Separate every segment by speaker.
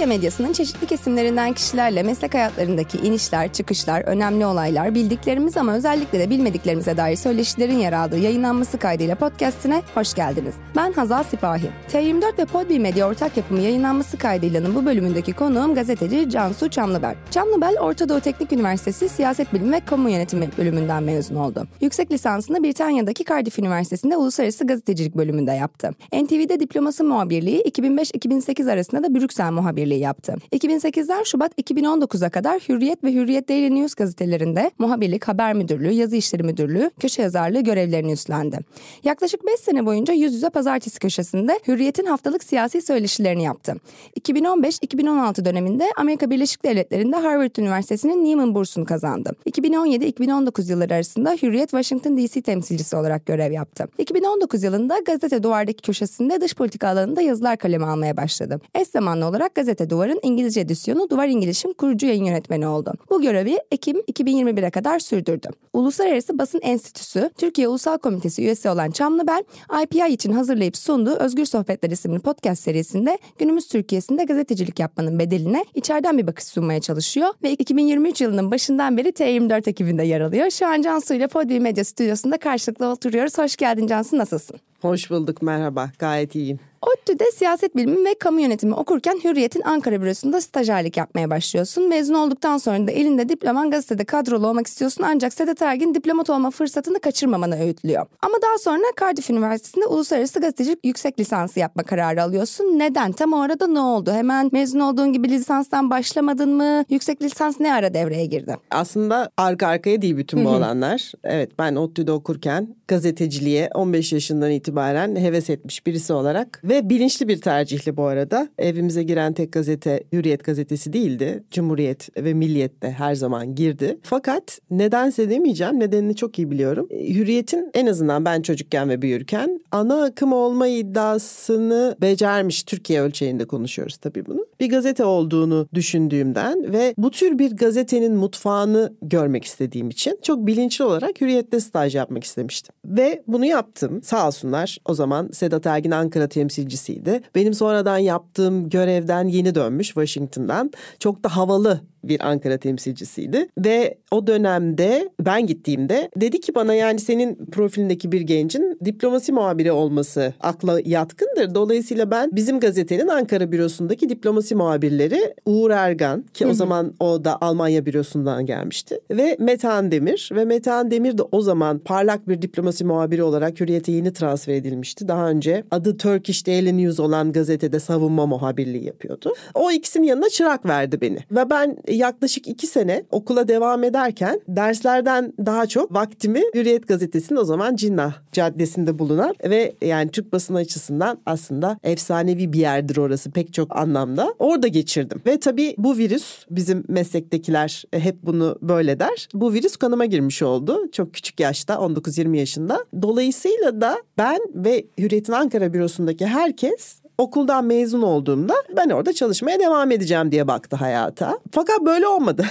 Speaker 1: Türkiye medyasının çeşitli kesimlerinden kişilerle meslek hayatlarındaki inişler, çıkışlar, önemli olaylar, bildiklerimiz ama özellikle de bilmediklerimize dair söyleşilerin yer aldığı yayınlanması kaydıyla podcastine hoş geldiniz. Ben Hazal Sipahi. T24 ve Podbi Medya ortak yapımı yayınlanması kaydıylanın bu bölümündeki konuğum gazeteci Cansu Çamlıbel. Çamlıbel, Orta Doğu Teknik Üniversitesi Siyaset Bilimi ve Kamu Yönetimi bölümünden mezun oldu. Yüksek lisansını Britanya'daki Cardiff Üniversitesi'nde Uluslararası Gazetecilik bölümünde yaptı. NTV'de diploması muhabirliği 2005-2008 arasında da Brüksel muhabirliği yaptı. 2008'den Şubat 2019'a kadar Hürriyet ve Hürriyet Daily News gazetelerinde muhabirlik, haber müdürlüğü, yazı işleri müdürlüğü, köşe yazarlığı görevlerini üstlendi. Yaklaşık 5 sene boyunca yüz yüze pazartesi köşesinde Hürriyet'in haftalık siyasi söyleşilerini yaptı. 2015-2016 döneminde Amerika Birleşik Devletleri'nde Harvard Üniversitesi'nin Neiman bursunu kazandı. 2017-2019 yılları arasında Hürriyet Washington DC temsilcisi olarak görev yaptı. 2019 yılında Gazete Duvar'daki köşesinde dış politika alanında yazılar kaleme almaya başladı. Eş zamanlı olarak Gazete Duvar'ın İngilizce edisyonu Duvar İngiliz'in kurucu yayın yönetmeni oldu. Bu görevi Ekim 2021'e kadar sürdürdü. Uluslararası Basın Enstitüsü, Türkiye Ulusal Komitesi üyesi olan Çamlıbel, IPI için hazırlayıp sunduğu Özgür Sohbetler isimli podcast serisinde günümüz Türkiye'sinde gazetecilik yapmanın bedeline içeriden bir bakış sunmaya çalışıyor ve 2023 yılının başından beri T24 ekibinde yer alıyor. Şu an Cansu ile Podbi Medya Stüdyosu'nda karşılıklı oturuyoruz. Hoş geldin Cansu, nasılsın?
Speaker 2: Hoş bulduk, merhaba. Gayet iyiyim.
Speaker 1: ODTÜ'de siyaset bilimi ve kamu yönetimi okurken Hürriyet'in Ankara bürosunda stajyerlik yapmaya başlıyorsun. Mezun olduktan sonra da elinde diploman gazetede kadrolu olmak istiyorsun ancak Sedat Ergin diplomat olma fırsatını kaçırmamanı öğütlüyor. Ama daha sonra Cardiff Üniversitesi'nde uluslararası gazetecilik yüksek lisansı yapma kararı alıyorsun. Neden? Tam o arada ne oldu? Hemen mezun olduğun gibi lisanstan başlamadın mı? Yüksek lisans ne ara devreye girdi?
Speaker 2: Aslında arka arkaya değil bütün bu olanlar. Evet ben ODTÜ'de okurken gazeteciliğe 15 yaşından itibaren heves etmiş birisi olarak ve bilinçli bir tercihli bu arada. Evimize giren tek gazete Hürriyet gazetesi değildi. Cumhuriyet ve Milliyet de her zaman girdi. Fakat nedense demeyeceğim. Nedenini çok iyi biliyorum. Hürriyet'in en azından ben çocukken ve büyürken ana akım olma iddiasını becermiş Türkiye ölçeğinde konuşuyoruz tabii bunu. Bir gazete olduğunu düşündüğümden ve bu tür bir gazetenin mutfağını görmek istediğim için çok bilinçli olarak Hürriyet'te staj yapmak istemiştim. Ve bunu yaptım. Sağ olsunlar o zaman Sedat Ergin Ankara temsilcisiydi. Benim sonradan yaptığım görevden yeni dönmüş Washington'dan. Çok da havalı bir Ankara temsilcisiydi ve o dönemde ben gittiğimde dedi ki bana yani senin profilindeki bir gencin diplomasi muhabiri olması akla yatkındır. Dolayısıyla ben bizim gazetenin Ankara bürosundaki diplomasi muhabirleri Uğur Ergan ki o zaman o da Almanya bürosundan gelmişti ve Metehan Demir ve Metehan Demir de o zaman parlak bir diplomasi muhabiri olarak Hürriyet'e yeni transfer edilmişti. Daha önce adı Turkish Daily News olan gazetede savunma muhabirliği yapıyordu. O ikisinin yanına çırak verdi beni ve ben yaklaşık iki sene okula devam ederken derslerden daha çok vaktimi Hürriyet Gazetesi'nin o zaman Cinnah Caddesi'nde bulunan ve yani Türk basını açısından aslında efsanevi bir yerdir orası pek çok anlamda. Orada geçirdim ve tabii bu virüs bizim meslektekiler hep bunu böyle der. Bu virüs kanıma girmiş oldu çok küçük yaşta 19-20 yaşında. Dolayısıyla da ben ve Hürriyet'in Ankara bürosundaki herkes okuldan mezun olduğumda ben orada çalışmaya devam edeceğim diye baktı hayata. Fakat böyle olmadı.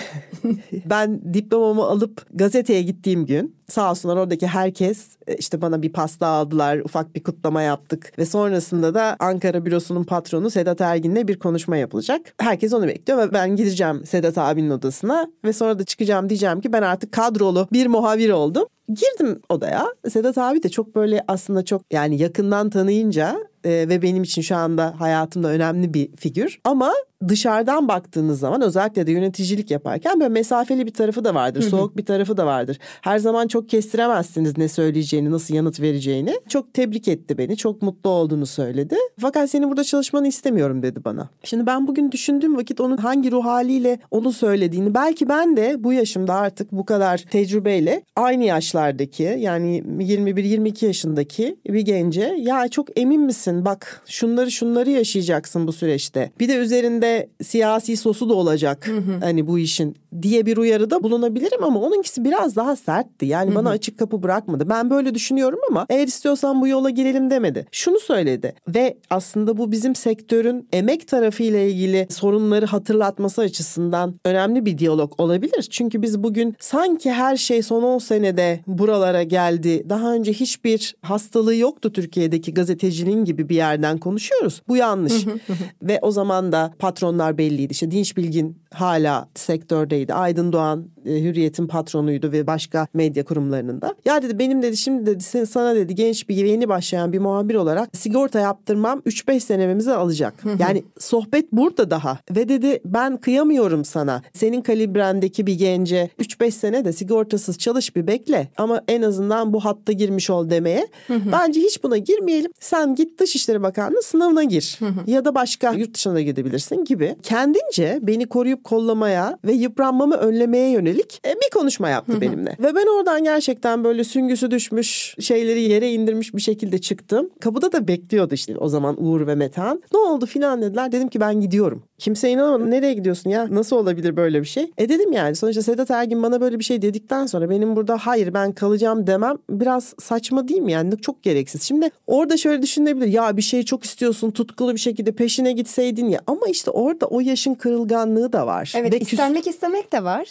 Speaker 2: ben diplomamı alıp gazeteye gittiğim gün sağ olsunlar oradaki herkes e, işte bana bir pasta aldılar, ufak bir kutlama yaptık ve sonrasında da Ankara bürosunun patronu Sedat Ergin'le bir konuşma yapılacak. Herkes onu bekliyor ve ben gideceğim Sedat abinin odasına ve sonra da çıkacağım diyeceğim ki ben artık kadrolu bir muhabir oldum. Girdim odaya. Sedat abi de çok böyle aslında çok yani yakından tanıyınca e, ve benim için şu anda hayatımda önemli bir figür. Ama dışarıdan baktığınız zaman özellikle de yöneticilik yaparken böyle mesafeli bir tarafı da vardır. Soğuk bir tarafı da vardır. Her zaman çok kestiremezsiniz ne söyleyeceğini, nasıl yanıt vereceğini. Çok tebrik etti beni. Çok mutlu olduğunu söyledi. Fakat senin burada çalışmanı istemiyorum dedi bana. Şimdi ben bugün düşündüğüm vakit onun hangi ruh haliyle onu söylediğini belki ben de bu yaşımda artık bu kadar tecrübeyle aynı yaşlardaki yani 21-22 yaşındaki bir gence ya çok emin misin bak şunları şunları yaşayacaksın bu süreçte. Bir de üzerinde siyasi sosu da olacak. Hı hı. Hani bu işin diye bir uyarıda bulunabilirim ama onunkisi biraz daha sertti. Yani bana açık kapı bırakmadı. Ben böyle düşünüyorum ama eğer istiyorsan bu yola girelim demedi. Şunu söyledi ve aslında bu bizim sektörün emek tarafıyla ilgili sorunları hatırlatması açısından önemli bir diyalog olabilir. Çünkü biz bugün sanki her şey son 10 senede buralara geldi. Daha önce hiçbir hastalığı yoktu Türkiye'deki gazeteciliğin gibi bir yerden konuşuyoruz. Bu yanlış. ve o zaman da patronlar belliydi. İşte Dinç Bilgin hala sektördeydi. Aydın Doğan e, Hürriyet'in patronuydu ve başka medya kurumlarının da. Ya dedi benim dedi şimdi dedi sana dedi genç bir yeni başlayan bir muhabir olarak sigorta yaptırmam 3-5 senememizi alacak. yani sohbet burada daha ve dedi ben kıyamıyorum sana. Senin kalibrendeki bir gence 3-5 sene de sigortasız çalış bir bekle ama en azından bu hatta girmiş ol demeye. Bence hiç buna girmeyelim. Sen git Dışişleri Bakanlığı sınavına gir ya da başka yurt dışına da gidebilirsin gibi. Kendince beni koruyup kollamaya ve yıpranmamı önlemeye yönelik e, bir konuşma yaptı benimle. Ve ben oradan gerçekten böyle süngüsü düşmüş şeyleri yere indirmiş bir şekilde çıktım. Kapıda da bekliyordu işte o zaman Uğur ve Metehan. Ne oldu filan dediler. Dedim ki ben gidiyorum. Kimse inanamadı. Nereye gidiyorsun ya? Nasıl olabilir böyle bir şey? E dedim yani sonuçta Sedat Ergin bana böyle bir şey dedikten sonra benim burada hayır ben kalacağım demem biraz saçma değil mi? Yani çok gereksiz. Şimdi orada şöyle düşünebilir. Ya bir şeyi çok istiyorsun tutkulu bir şekilde peşine gitseydin ya. Ama işte orada o yaşın kırılganlığı da var.
Speaker 1: Evet
Speaker 2: Ve küs-
Speaker 1: istenmek istemek de var.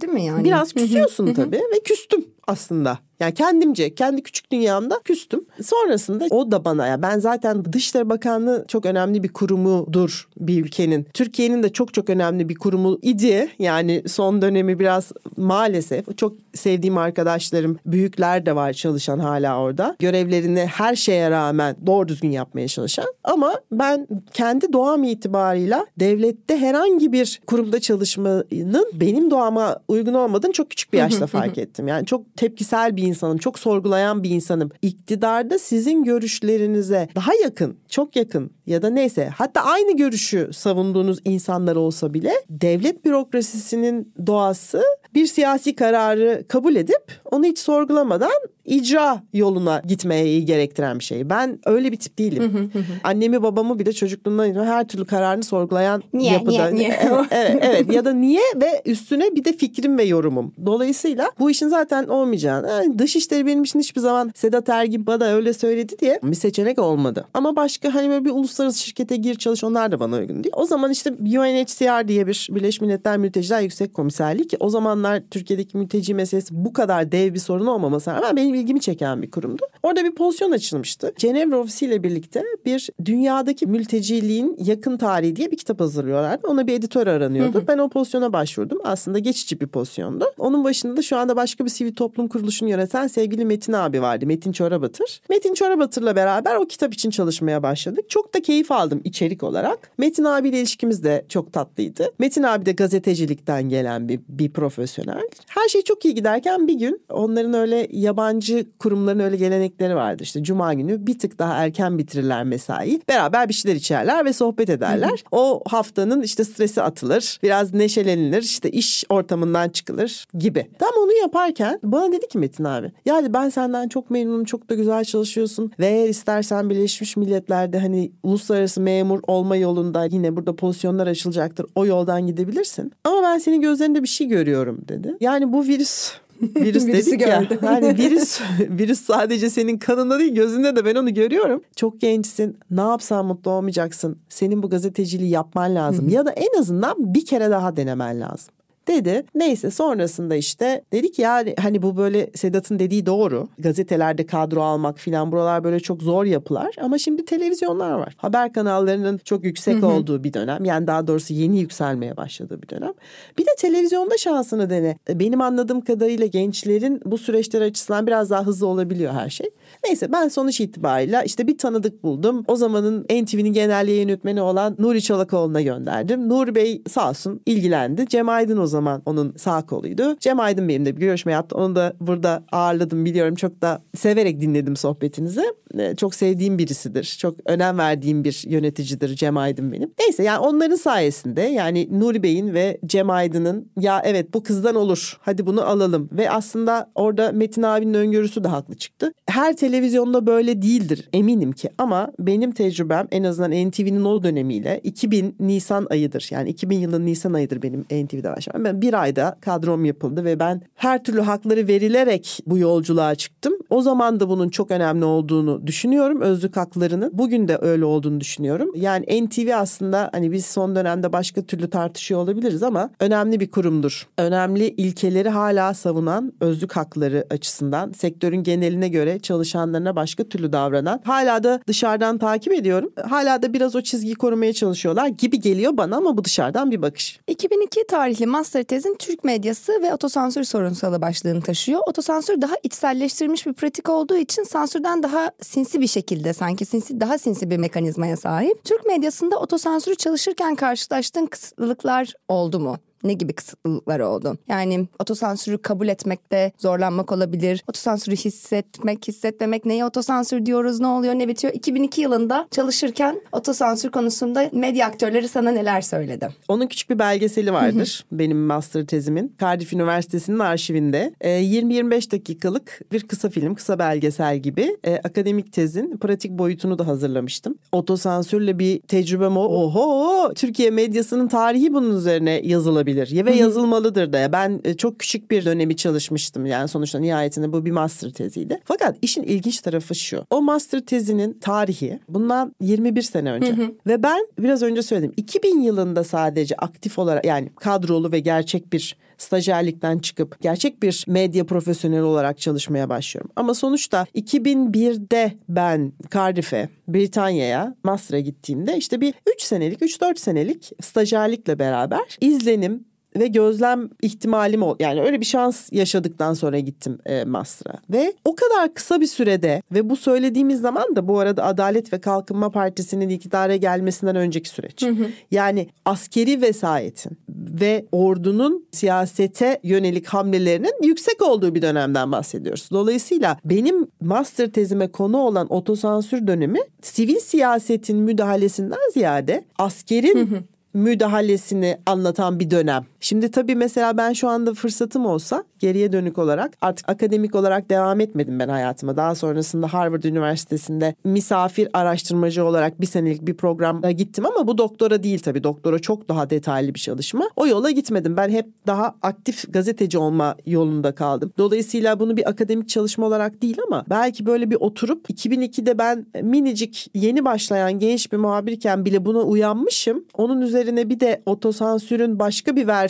Speaker 1: Değil mi yani?
Speaker 2: Biraz küsüyorsun tabii ve küstüm aslında. Yani kendimce, kendi küçük dünyamda küstüm. Sonrasında o da bana ya ben zaten Dışişleri Bakanlığı çok önemli bir kurumudur bir ülkenin. Türkiye'nin de çok çok önemli bir kurumu idi. Yani son dönemi biraz maalesef çok sevdiğim arkadaşlarım, büyükler de var çalışan hala orada. Görevlerini her şeye rağmen doğru düzgün yapmaya çalışan. Ama ben kendi doğam itibarıyla devlette herhangi bir kurumda çalışmanın benim doğama uygun olmadığını çok küçük bir yaşta fark ettim. Yani çok tepkisel bir insanım, çok sorgulayan bir insanım. İktidarda sizin görüşlerinize daha yakın, çok yakın ya da neyse hatta aynı görüşü savunduğunuz insanlar olsa bile devlet bürokrasisinin doğası bir siyasi kararı kabul edip onu hiç sorgulamadan icra yoluna gitmeyi gerektiren bir şey. Ben öyle bir tip değilim. Annemi babamı bile çocukluğumdan her türlü kararını sorgulayan
Speaker 1: Niye,
Speaker 2: yapıda.
Speaker 1: niye, niye?
Speaker 2: evet, evet ya da niye ve üstüne bir de fikrim ve yorumum. Dolayısıyla bu işin zaten olmayacağını. Yani dışişleri benim için hiçbir zaman Sedat Ergin bana öyle söyledi diye bir seçenek olmadı. Ama başka hani böyle bir uluslararası şirkete gir çalış onlar da bana uygun değil. O zaman işte UNHCR diye bir Birleşmiş Milletler Mülteciler Yüksek Komiserliği ki o zamanlar Türkiye'deki mülteci meselesi bu kadar dev bir sorun olmamasına rağmen benim ilgimi çeken bir kurumdu. Orada bir pozisyon açılmıştı. Cenevre Ofisi ile birlikte bir dünyadaki mülteciliğin yakın tarihi diye bir kitap hazırlıyorlardı. Ona bir editör aranıyordu. Ben o pozisyona başvurdum. Aslında geçici bir pozisyondu. Onun başında da şu anda başka bir sivil toplum kuruluşunu yöneten sevgili Metin abi vardı. Metin Çorabatır. Metin Çorabatır'la beraber o kitap için çalışmaya başladık. Çok da keyif aldım içerik olarak. Metin abiyle ilişkimiz de çok tatlıydı. Metin abi de gazetecilikten gelen bir, bir profesyonel. Her şey çok iyi giderken bir gün onların öyle yabancı kurumların öyle gelenekleri vardır. İşte cuma günü bir tık daha erken bitirirler mesai. Beraber bir şeyler içerler ve sohbet ederler. O haftanın işte stresi atılır. Biraz neşelenilir. işte iş ortamından çıkılır gibi. Tam onu yaparken bana dedi ki Metin abi. Yani ben senden çok memnunum. Çok da güzel çalışıyorsun. Ve eğer istersen Birleşmiş Milletler'de hani uluslararası memur olma yolunda yine burada pozisyonlar açılacaktır. O yoldan gidebilirsin. Ama ben senin gözlerinde bir şey görüyorum dedi. Yani bu virüs Virüs
Speaker 1: Virüsü
Speaker 2: dedik ya.
Speaker 1: gördü.
Speaker 2: Hani virüs virüs sadece senin kanında değil gözünde de ben onu görüyorum. Çok gençsin. Ne yapsan mutlu olmayacaksın. Senin bu gazeteciliği yapman lazım. ya da en azından bir kere daha denemen lazım dedi. Neyse sonrasında işte dedik ya hani bu böyle Sedat'ın dediği doğru. Gazetelerde kadro almak filan buralar böyle çok zor yapılar. Ama şimdi televizyonlar var. Haber kanallarının çok yüksek olduğu bir dönem. Yani daha doğrusu yeni yükselmeye başladığı bir dönem. Bir de televizyonda şansını dene. Benim anladığım kadarıyla gençlerin bu süreçler açısından biraz daha hızlı olabiliyor her şey. Neyse ben sonuç itibariyle işte bir tanıdık buldum. O zamanın NTV'nin genel yayın yönetmeni olan Nuri Çolakoğlu'na gönderdim. Nuri Bey sağ olsun ilgilendi. Cem Aydın o zaman onun sağ koluydu. Cem Aydın benimle bir görüşme yaptı. Onu da burada ağırladım biliyorum. Çok da severek dinledim sohbetinizi. Ee, Çok sevdiğim birisidir. Çok önem verdiğim bir yöneticidir Cem Aydın benim. Neyse yani onların sayesinde yani Nuri Bey'in ve Cem Aydın'ın ya evet bu kızdan olur. Hadi bunu alalım. Ve aslında orada Metin abinin öngörüsü de haklı çıktı. Her televizyonda böyle değildir eminim ki ama benim tecrübem en azından NTV'nin o dönemiyle 2000 Nisan ayıdır. Yani 2000 yılın Nisan ayıdır benim NTV'de başlamam. Ben bir ayda kadrom yapıldı ve ben her türlü hakları verilerek bu yolculuğa çıktım. O zaman da bunun çok önemli olduğunu düşünüyorum. Özlük haklarının. Bugün de öyle olduğunu düşünüyorum. Yani NTV aslında hani biz son dönemde başka türlü tartışıyor olabiliriz ama önemli bir kurumdur. Önemli ilkeleri hala savunan özlük hakları açısından sektörün geneline göre çalışanlarına başka türlü davranan hala da dışarıdan takip ediyorum. Hala da biraz o çizgiyi korumaya çalışıyorlar gibi geliyor bana ama bu dışarıdan bir bakış.
Speaker 1: 2002 tarihli master tezin Türk medyası ve otosansür sorunsalı başlığını taşıyor. Otosansür daha içselleştirilmiş bir pratik olduğu için sansürden daha sinsi bir şekilde sanki sinsi daha sinsi bir mekanizmaya sahip. Türk medyasında otosansürü çalışırken karşılaştığın kısıtlılıklar oldu mu? Ne gibi kısıtlılıklar oldu? Yani otosansürü kabul etmekte zorlanmak olabilir. Otosansürü hissetmek, hissetmemek neye otosansür diyoruz, ne oluyor, ne bitiyor? 2002 yılında çalışırken otosansür konusunda medya aktörleri sana neler söyledi?
Speaker 2: Onun küçük bir belgeseli vardır benim master tezimin. Cardiff Üniversitesi'nin arşivinde. E, 20-25 dakikalık bir kısa film, kısa belgesel gibi e, akademik tezin pratik boyutunu da hazırlamıştım. Otosansürle bir tecrübem o. Oho! Türkiye medyasının tarihi bunun üzerine yazılabilir yazılabilir ve yazılmalıdır da. Ben e, çok küçük bir dönemi çalışmıştım yani sonuçta nihayetinde bu bir master teziydi. Fakat işin ilginç tarafı şu. O master tezinin tarihi bundan 21 sene önce ve ben biraz önce söyledim 2000 yılında sadece aktif olarak yani kadrolu ve gerçek bir stajyerlikten çıkıp gerçek bir medya profesyoneli olarak çalışmaya başlıyorum. Ama sonuçta 2001'de ben Cardiff'e, Britanya'ya, master'a gittiğimde işte bir 3 senelik, 3-4 senelik stajyerlikle beraber izlenim, ve gözlem ihtimalim ol yani öyle bir şans yaşadıktan sonra gittim e, Master'a ve o kadar kısa bir sürede ve bu söylediğimiz zaman da bu arada Adalet ve Kalkınma Partisi'nin iktidara gelmesinden önceki süreç. Hı hı. Yani askeri vesayetin ve ordunun siyasete yönelik hamlelerinin yüksek olduğu bir dönemden bahsediyoruz. Dolayısıyla benim master tezime konu olan otosansür dönemi sivil siyasetin müdahalesinden ziyade askerin hı hı müdahalesini anlatan bir dönem. Şimdi tabii mesela ben şu anda fırsatım olsa geriye dönük olarak artık akademik olarak devam etmedim ben hayatıma. Daha sonrasında Harvard Üniversitesi'nde misafir araştırmacı olarak bir senelik bir programda gittim ama bu doktora değil tabii. Doktora çok daha detaylı bir çalışma. O yola gitmedim. Ben hep daha aktif gazeteci olma yolunda kaldım. Dolayısıyla bunu bir akademik çalışma olarak değil ama belki böyle bir oturup 2002'de ben minicik yeni başlayan genç bir muhabirken bile buna uyanmışım. Onun üzerine bir de otosansürün başka bir versiyonu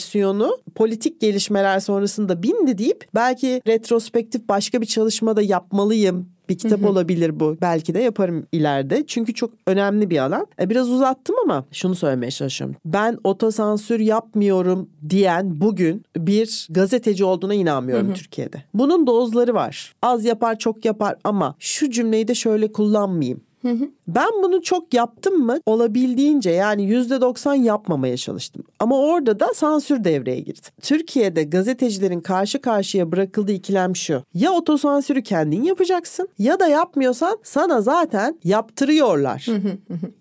Speaker 2: politik gelişmeler sonrasında bindi deyip belki retrospektif başka bir çalışmada yapmalıyım bir kitap hı hı. olabilir bu. Belki de yaparım ileride. Çünkü çok önemli bir alan. E, biraz uzattım ama şunu söylemeye çalışıyorum. Ben otosansür yapmıyorum diyen bugün bir gazeteci olduğuna inanmıyorum hı hı. Türkiye'de. Bunun dozları var. Az yapar çok yapar ama şu cümleyi de şöyle kullanmayayım. Ben bunu çok yaptım mı? Olabildiğince yani yüzde doksan yapmamaya çalıştım. Ama orada da sansür devreye girdi. Türkiye'de gazetecilerin karşı karşıya bırakıldığı ikilem şu. Ya otosansürü kendin yapacaksın ya da yapmıyorsan sana zaten yaptırıyorlar.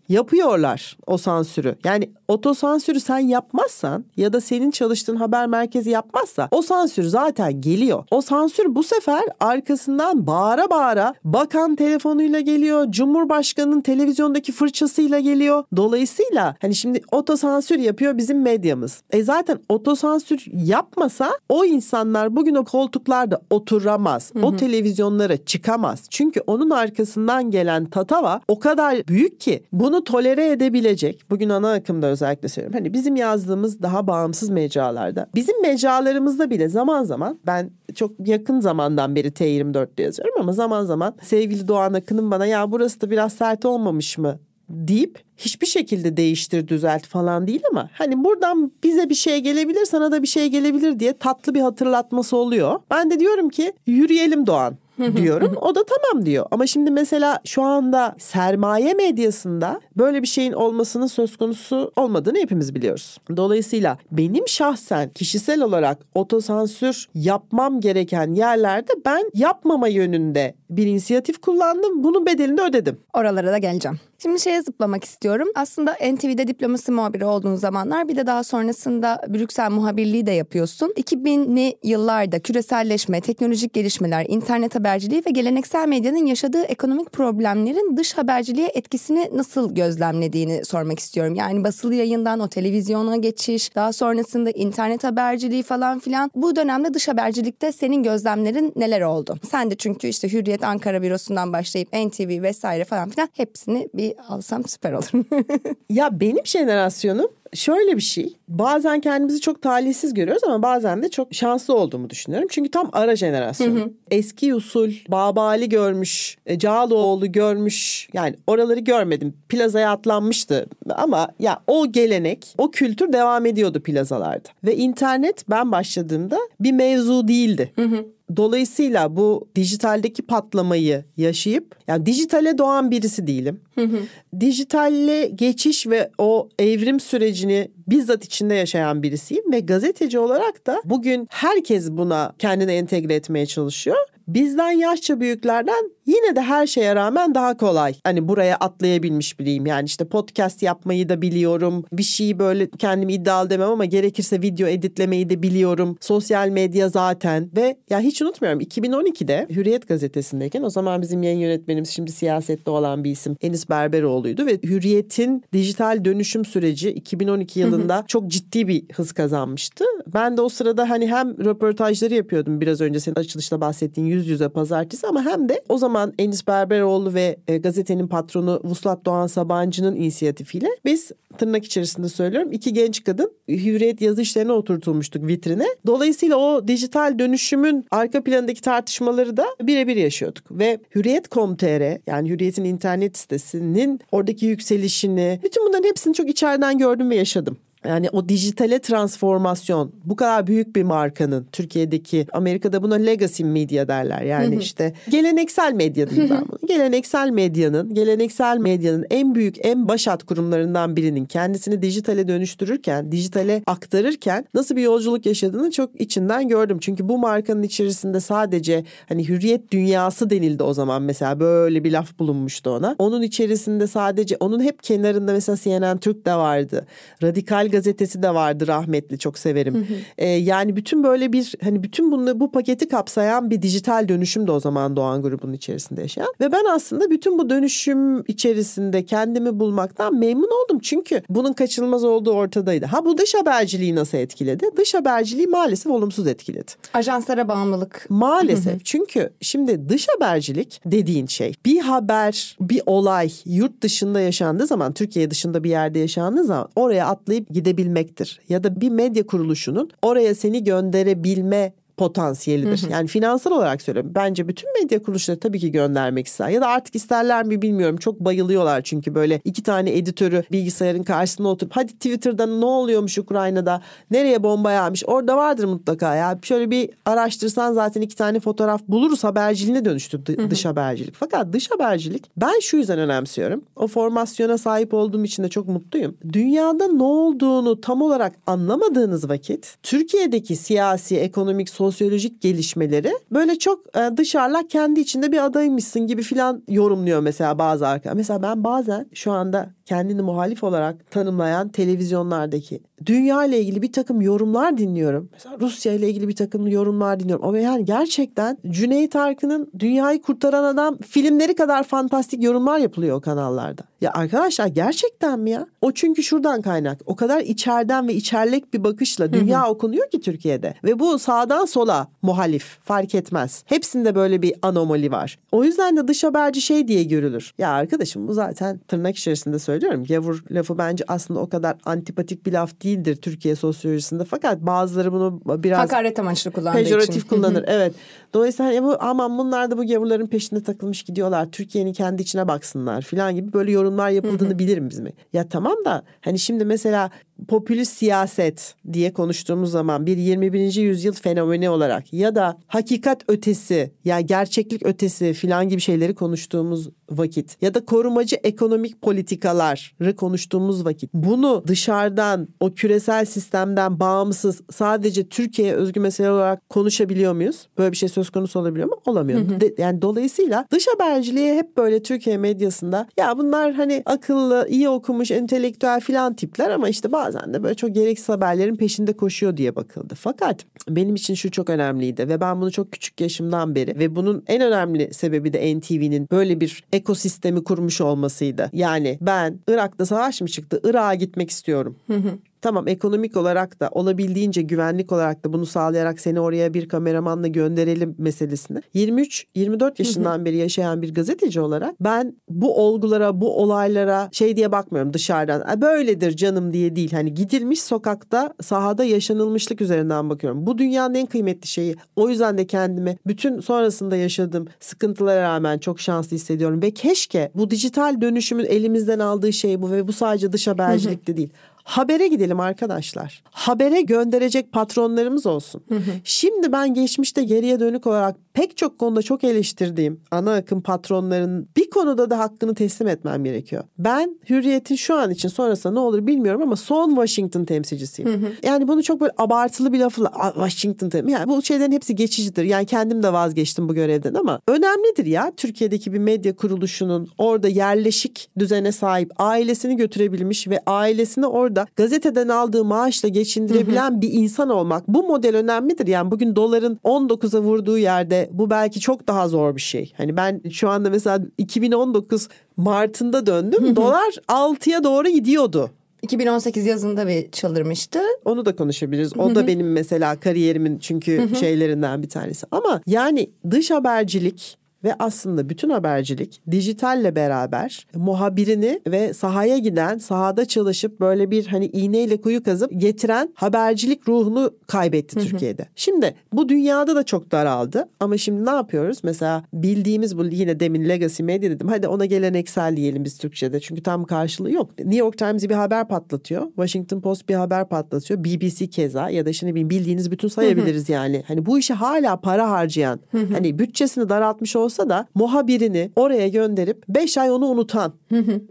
Speaker 2: Yapıyorlar o sansürü. Yani otosansürü sen yapmazsan ya da senin çalıştığın haber merkezi yapmazsa o sansür zaten geliyor. O sansür bu sefer arkasından bağıra bağıra bakan telefonuyla geliyor. Cumhurbaşkanının televizyondaki fırçasıyla geliyor. Dolayısıyla hani şimdi otosansür yapıyor bizim medyamız. E zaten otosansür yapmasa o insanlar bugün o koltuklarda oturamaz. Hı hı. O televizyonlara çıkamaz. Çünkü onun arkasından gelen tatava o kadar büyük ki bunu tolere edebilecek. Bugün ana akımda özellikle söylüyorum. Hani bizim yazdığımız daha bağımsız mecralarda. Bizim mecralarımızda bile zaman zaman ben çok yakın zamandan beri T24'te yazıyorum ama zaman zaman sevgili Doğan Akın'ın bana ya burası da biraz sert olmamış mı deyip hiçbir şekilde değiştir düzelt falan değil ama hani buradan bize bir şey gelebilir sana da bir şey gelebilir diye tatlı bir hatırlatması oluyor. Ben de diyorum ki yürüyelim Doğan diyorum. O da tamam diyor. Ama şimdi mesela şu anda sermaye medyasında böyle bir şeyin olmasının söz konusu olmadığını hepimiz biliyoruz. Dolayısıyla benim şahsen kişisel olarak otosansür yapmam gereken yerlerde ben yapmama yönünde bir inisiyatif kullandım. Bunun bedelini ödedim.
Speaker 1: Oralara da geleceğim. Şimdi şeye zıplamak istiyorum. Aslında NTV'de diploması muhabiri olduğun zamanlar bir de daha sonrasında Brüksel muhabirliği de yapıyorsun. 2000'li yıllarda küreselleşme, teknolojik gelişmeler, internet haberciliği ve geleneksel medyanın yaşadığı ekonomik problemlerin dış haberciliğe etkisini nasıl gözlemlediğini sormak istiyorum. Yani basılı yayından o televizyona geçiş, daha sonrasında internet haberciliği falan filan. Bu dönemde dış habercilikte senin gözlemlerin neler oldu? Sen de çünkü işte Hürriyet Ankara bürosundan başlayıp NTV vesaire falan filan hepsini bir alsam süper olur.
Speaker 2: ya benim jenerasyonum şöyle bir şey. Bazen kendimizi çok talihsiz görüyoruz ama bazen de çok şanslı olduğumu düşünüyorum. Çünkü tam ara jenerasyon. Eski usul, Babali görmüş, e, Cağaloğlu görmüş. Yani oraları görmedim. Plazaya atlanmıştı ama ya o gelenek, o kültür devam ediyordu plazalarda. Ve internet ben başladığımda bir mevzu değildi. Hı hı. Dolayısıyla bu dijitaldeki patlamayı yaşayıp yani dijitale doğan birisi değilim. Hı hı. Dijitalle geçiş ve o evrim sürecini bizzat içinde yaşayan birisiyim ve gazeteci olarak da bugün herkes buna kendini entegre etmeye çalışıyor bizden yaşça büyüklerden yine de her şeye rağmen daha kolay. Hani buraya atlayabilmiş biriyim. Yani işte podcast yapmayı da biliyorum. Bir şeyi böyle kendimi iddialı demem ama gerekirse video editlemeyi de biliyorum. Sosyal medya zaten ve ya hiç unutmuyorum 2012'de Hürriyet gazetesindeyken o zaman bizim yayın yönetmenimiz şimdi siyasette olan bir isim Enis Berberoğlu'ydu ve Hürriyet'in dijital dönüşüm süreci 2012 yılında çok ciddi bir hız kazanmıştı. Ben de o sırada hani hem röportajları yapıyordum biraz önce senin açılışta bahsettiğin yüz yüze pazartesi ama hem de o zaman Enis Berberoğlu ve e, gazetenin patronu Vuslat Doğan Sabancı'nın inisiyatifiyle biz tırnak içerisinde söylüyorum iki genç kadın hürriyet yazı işlerine oturtulmuştuk vitrine. Dolayısıyla o dijital dönüşümün arka planındaki tartışmaları da birebir yaşıyorduk ve Hürriyet.com.tr yani Hürriyet'in internet sitesinin oradaki yükselişini bütün bunların hepsini çok içeriden gördüm ve yaşadım. Yani o dijitale transformasyon bu kadar büyük bir markanın Türkiye'deki Amerika'da buna legacy media derler. Yani işte geleneksel medya diyeyim ben bunu. Geleneksel medyanın, geleneksel medyanın en büyük en başat kurumlarından birinin kendisini dijitale dönüştürürken, dijitale aktarırken nasıl bir yolculuk yaşadığını çok içinden gördüm. Çünkü bu markanın içerisinde sadece hani hürriyet dünyası denildi o zaman mesela böyle bir laf bulunmuştu ona. Onun içerisinde sadece onun hep kenarında mesela CNN Türk de vardı. Radikal gazetesi de vardı rahmetli çok severim. Hı hı. Ee, yani bütün böyle bir hani bütün bunu bu paketi kapsayan bir dijital dönüşüm de o zaman Doğan grubunun içerisinde yaşayan. Ve ben aslında bütün bu dönüşüm içerisinde kendimi bulmaktan memnun oldum. Çünkü bunun kaçınılmaz olduğu ortadaydı. Ha bu dış haberciliği nasıl etkiledi? Dış haberciliği maalesef olumsuz etkiledi.
Speaker 1: Ajanslara bağımlılık.
Speaker 2: Maalesef. Çünkü şimdi dış habercilik dediğin şey bir haber, bir olay yurt dışında yaşandığı zaman, Türkiye dışında bir yerde yaşandığı zaman oraya atlayıp gidebilmektir. Ya da bir medya kuruluşunun oraya seni gönderebilme potansiyelidir. Hı hı. Yani finansal olarak söylüyorum. Bence bütün medya kuruluşları tabii ki göndermek ister. Ya da artık isterler mi bilmiyorum. Çok bayılıyorlar çünkü böyle iki tane editörü bilgisayarın karşısında oturup hadi Twitter'da ne oluyormuş Ukrayna'da? Nereye bomba yağmış? Orada vardır mutlaka ya. Şöyle bir araştırsan zaten iki tane fotoğraf buluruz haberciliğine dönüştü hı dış habercilik. Fakat dış habercilik ben şu yüzden önemsiyorum. O formasyona sahip olduğum için de çok mutluyum. Dünyada ne olduğunu tam olarak anlamadığınız vakit Türkiye'deki siyasi, ekonomik, sosyal sosyolojik gelişmeleri böyle çok e, dışarılar kendi içinde bir adaymışsın gibi filan yorumluyor mesela bazı arkadaşlar. Mesela ben bazen şu anda kendini muhalif olarak tanımlayan televizyonlardaki dünya ile ilgili bir takım yorumlar dinliyorum. Mesela Rusya ile ilgili bir takım yorumlar dinliyorum. Ama yani gerçekten Cüneyt Arkın'ın Dünyayı Kurtaran Adam filmleri kadar fantastik yorumlar yapılıyor o kanallarda. Ya arkadaşlar gerçekten mi ya? O çünkü şuradan kaynak. O kadar içeriden ve içerlek bir bakışla dünya okunuyor ki Türkiye'de. Ve bu sağdan sola muhalif fark etmez. Hepsinde böyle bir anomali var. O yüzden de dış haberci şey diye görülür. Ya arkadaşım bu zaten tırnak içerisinde söylüyorum. Gavur lafı bence aslında o kadar antipatik bir laf değildir Türkiye sosyolojisinde. Fakat bazıları bunu biraz...
Speaker 1: Hakaret amaçlı kullandığı
Speaker 2: pejoratif için. kullanır. evet. Dolayısıyla hani bu, aman bunlar da bu gavurların peşinde takılmış gidiyorlar. Türkiye'nin kendi içine baksınlar falan gibi böyle yorumlar yapıldığını bilirim bizim. Ya tamam da hani şimdi mesela popülist siyaset diye konuştuğumuz zaman bir 21. yüzyıl fenomeni olarak ya da hakikat ötesi ya gerçeklik ötesi filan gibi şeyleri konuştuğumuz vakit ya da korumacı ekonomik politikaları konuştuğumuz vakit bunu dışarıdan o küresel sistemden bağımsız sadece Türkiye'ye özgü mesele olarak konuşabiliyor muyuz? Böyle bir şey söz konusu olabiliyor mu? Olamıyor. Hı hı. De, yani dolayısıyla dış haberciliğe hep böyle Türkiye medyasında ya bunlar hani akıllı, iyi okumuş, entelektüel filan tipler ama işte bazen de böyle çok gereksiz haberlerin peşinde koşuyor diye bakıldı. Fakat benim için şu çok önemliydi ve ben bunu çok küçük yaşımdan beri ve bunun en önemli sebebi de NTV'nin böyle bir ekosistemi kurmuş olmasıydı. Yani ben Irak'ta savaş mı çıktı? Irak'a gitmek istiyorum. Hı hı. Tamam ekonomik olarak da olabildiğince güvenlik olarak da bunu sağlayarak seni oraya bir kameramanla gönderelim meselesini. 23-24 yaşından beri yaşayan bir gazeteci olarak ben bu olgulara, bu olaylara şey diye bakmıyorum dışarıdan. Böyledir canım diye değil. Hani gidilmiş sokakta, sahada yaşanılmışlık üzerinden bakıyorum. Bu dünyanın en kıymetli şeyi. O yüzden de kendimi bütün sonrasında yaşadığım sıkıntılara rağmen çok şanslı hissediyorum. Ve keşke bu dijital dönüşümün elimizden aldığı şey bu ve bu sadece dış habercilikte değil habere gidelim arkadaşlar. Habere gönderecek patronlarımız olsun. Şimdi ben geçmişte geriye dönük olarak pek çok konuda çok eleştirdiğim ana akım patronların bir konuda da hakkını teslim etmem gerekiyor. Ben Hürriyet'in şu an için sonrasında ne olur bilmiyorum ama son Washington temsilcisiyim. Yani bunu çok böyle abartılı bir lafla Washington temsil. Yani bu şeylerin hepsi geçicidir. Yani kendim de vazgeçtim bu görevden ama önemlidir ya Türkiye'deki bir medya kuruluşunun orada yerleşik düzene sahip ailesini götürebilmiş ve ailesini orada gazeteden aldığı maaşla geçindirebilen bir insan olmak. Bu model önemlidir. Yani bugün doların 19'a vurduğu yerde bu belki çok daha zor bir şey. Hani ben şu anda mesela 2019 Mart'ında döndüm. Dolar 6'ya doğru gidiyordu.
Speaker 1: 2018 yazında bir çıldırmıştı.
Speaker 2: Onu da konuşabiliriz. O da benim mesela kariyerimin çünkü şeylerinden bir tanesi. Ama yani dış habercilik ve aslında bütün habercilik dijitalle beraber muhabirini ve sahaya giden, sahada çalışıp böyle bir hani iğneyle kuyu kazıp getiren habercilik ruhunu kaybetti Türkiye'de. Şimdi bu dünyada da çok daraldı ama şimdi ne yapıyoruz? Mesela bildiğimiz bu yine demin legacy medya dedim. Hadi ona geleneksel diyelim biz Türkçe'de. Çünkü tam karşılığı yok. New York Times bir haber patlatıyor. Washington Post bir haber patlatıyor. BBC keza ya da şimdi bildiğiniz bütün sayabiliriz yani. Hani bu işi hala para harcayan, hani bütçesini daraltmış olsa olsa da muhabirini oraya gönderip 5 ay onu unutan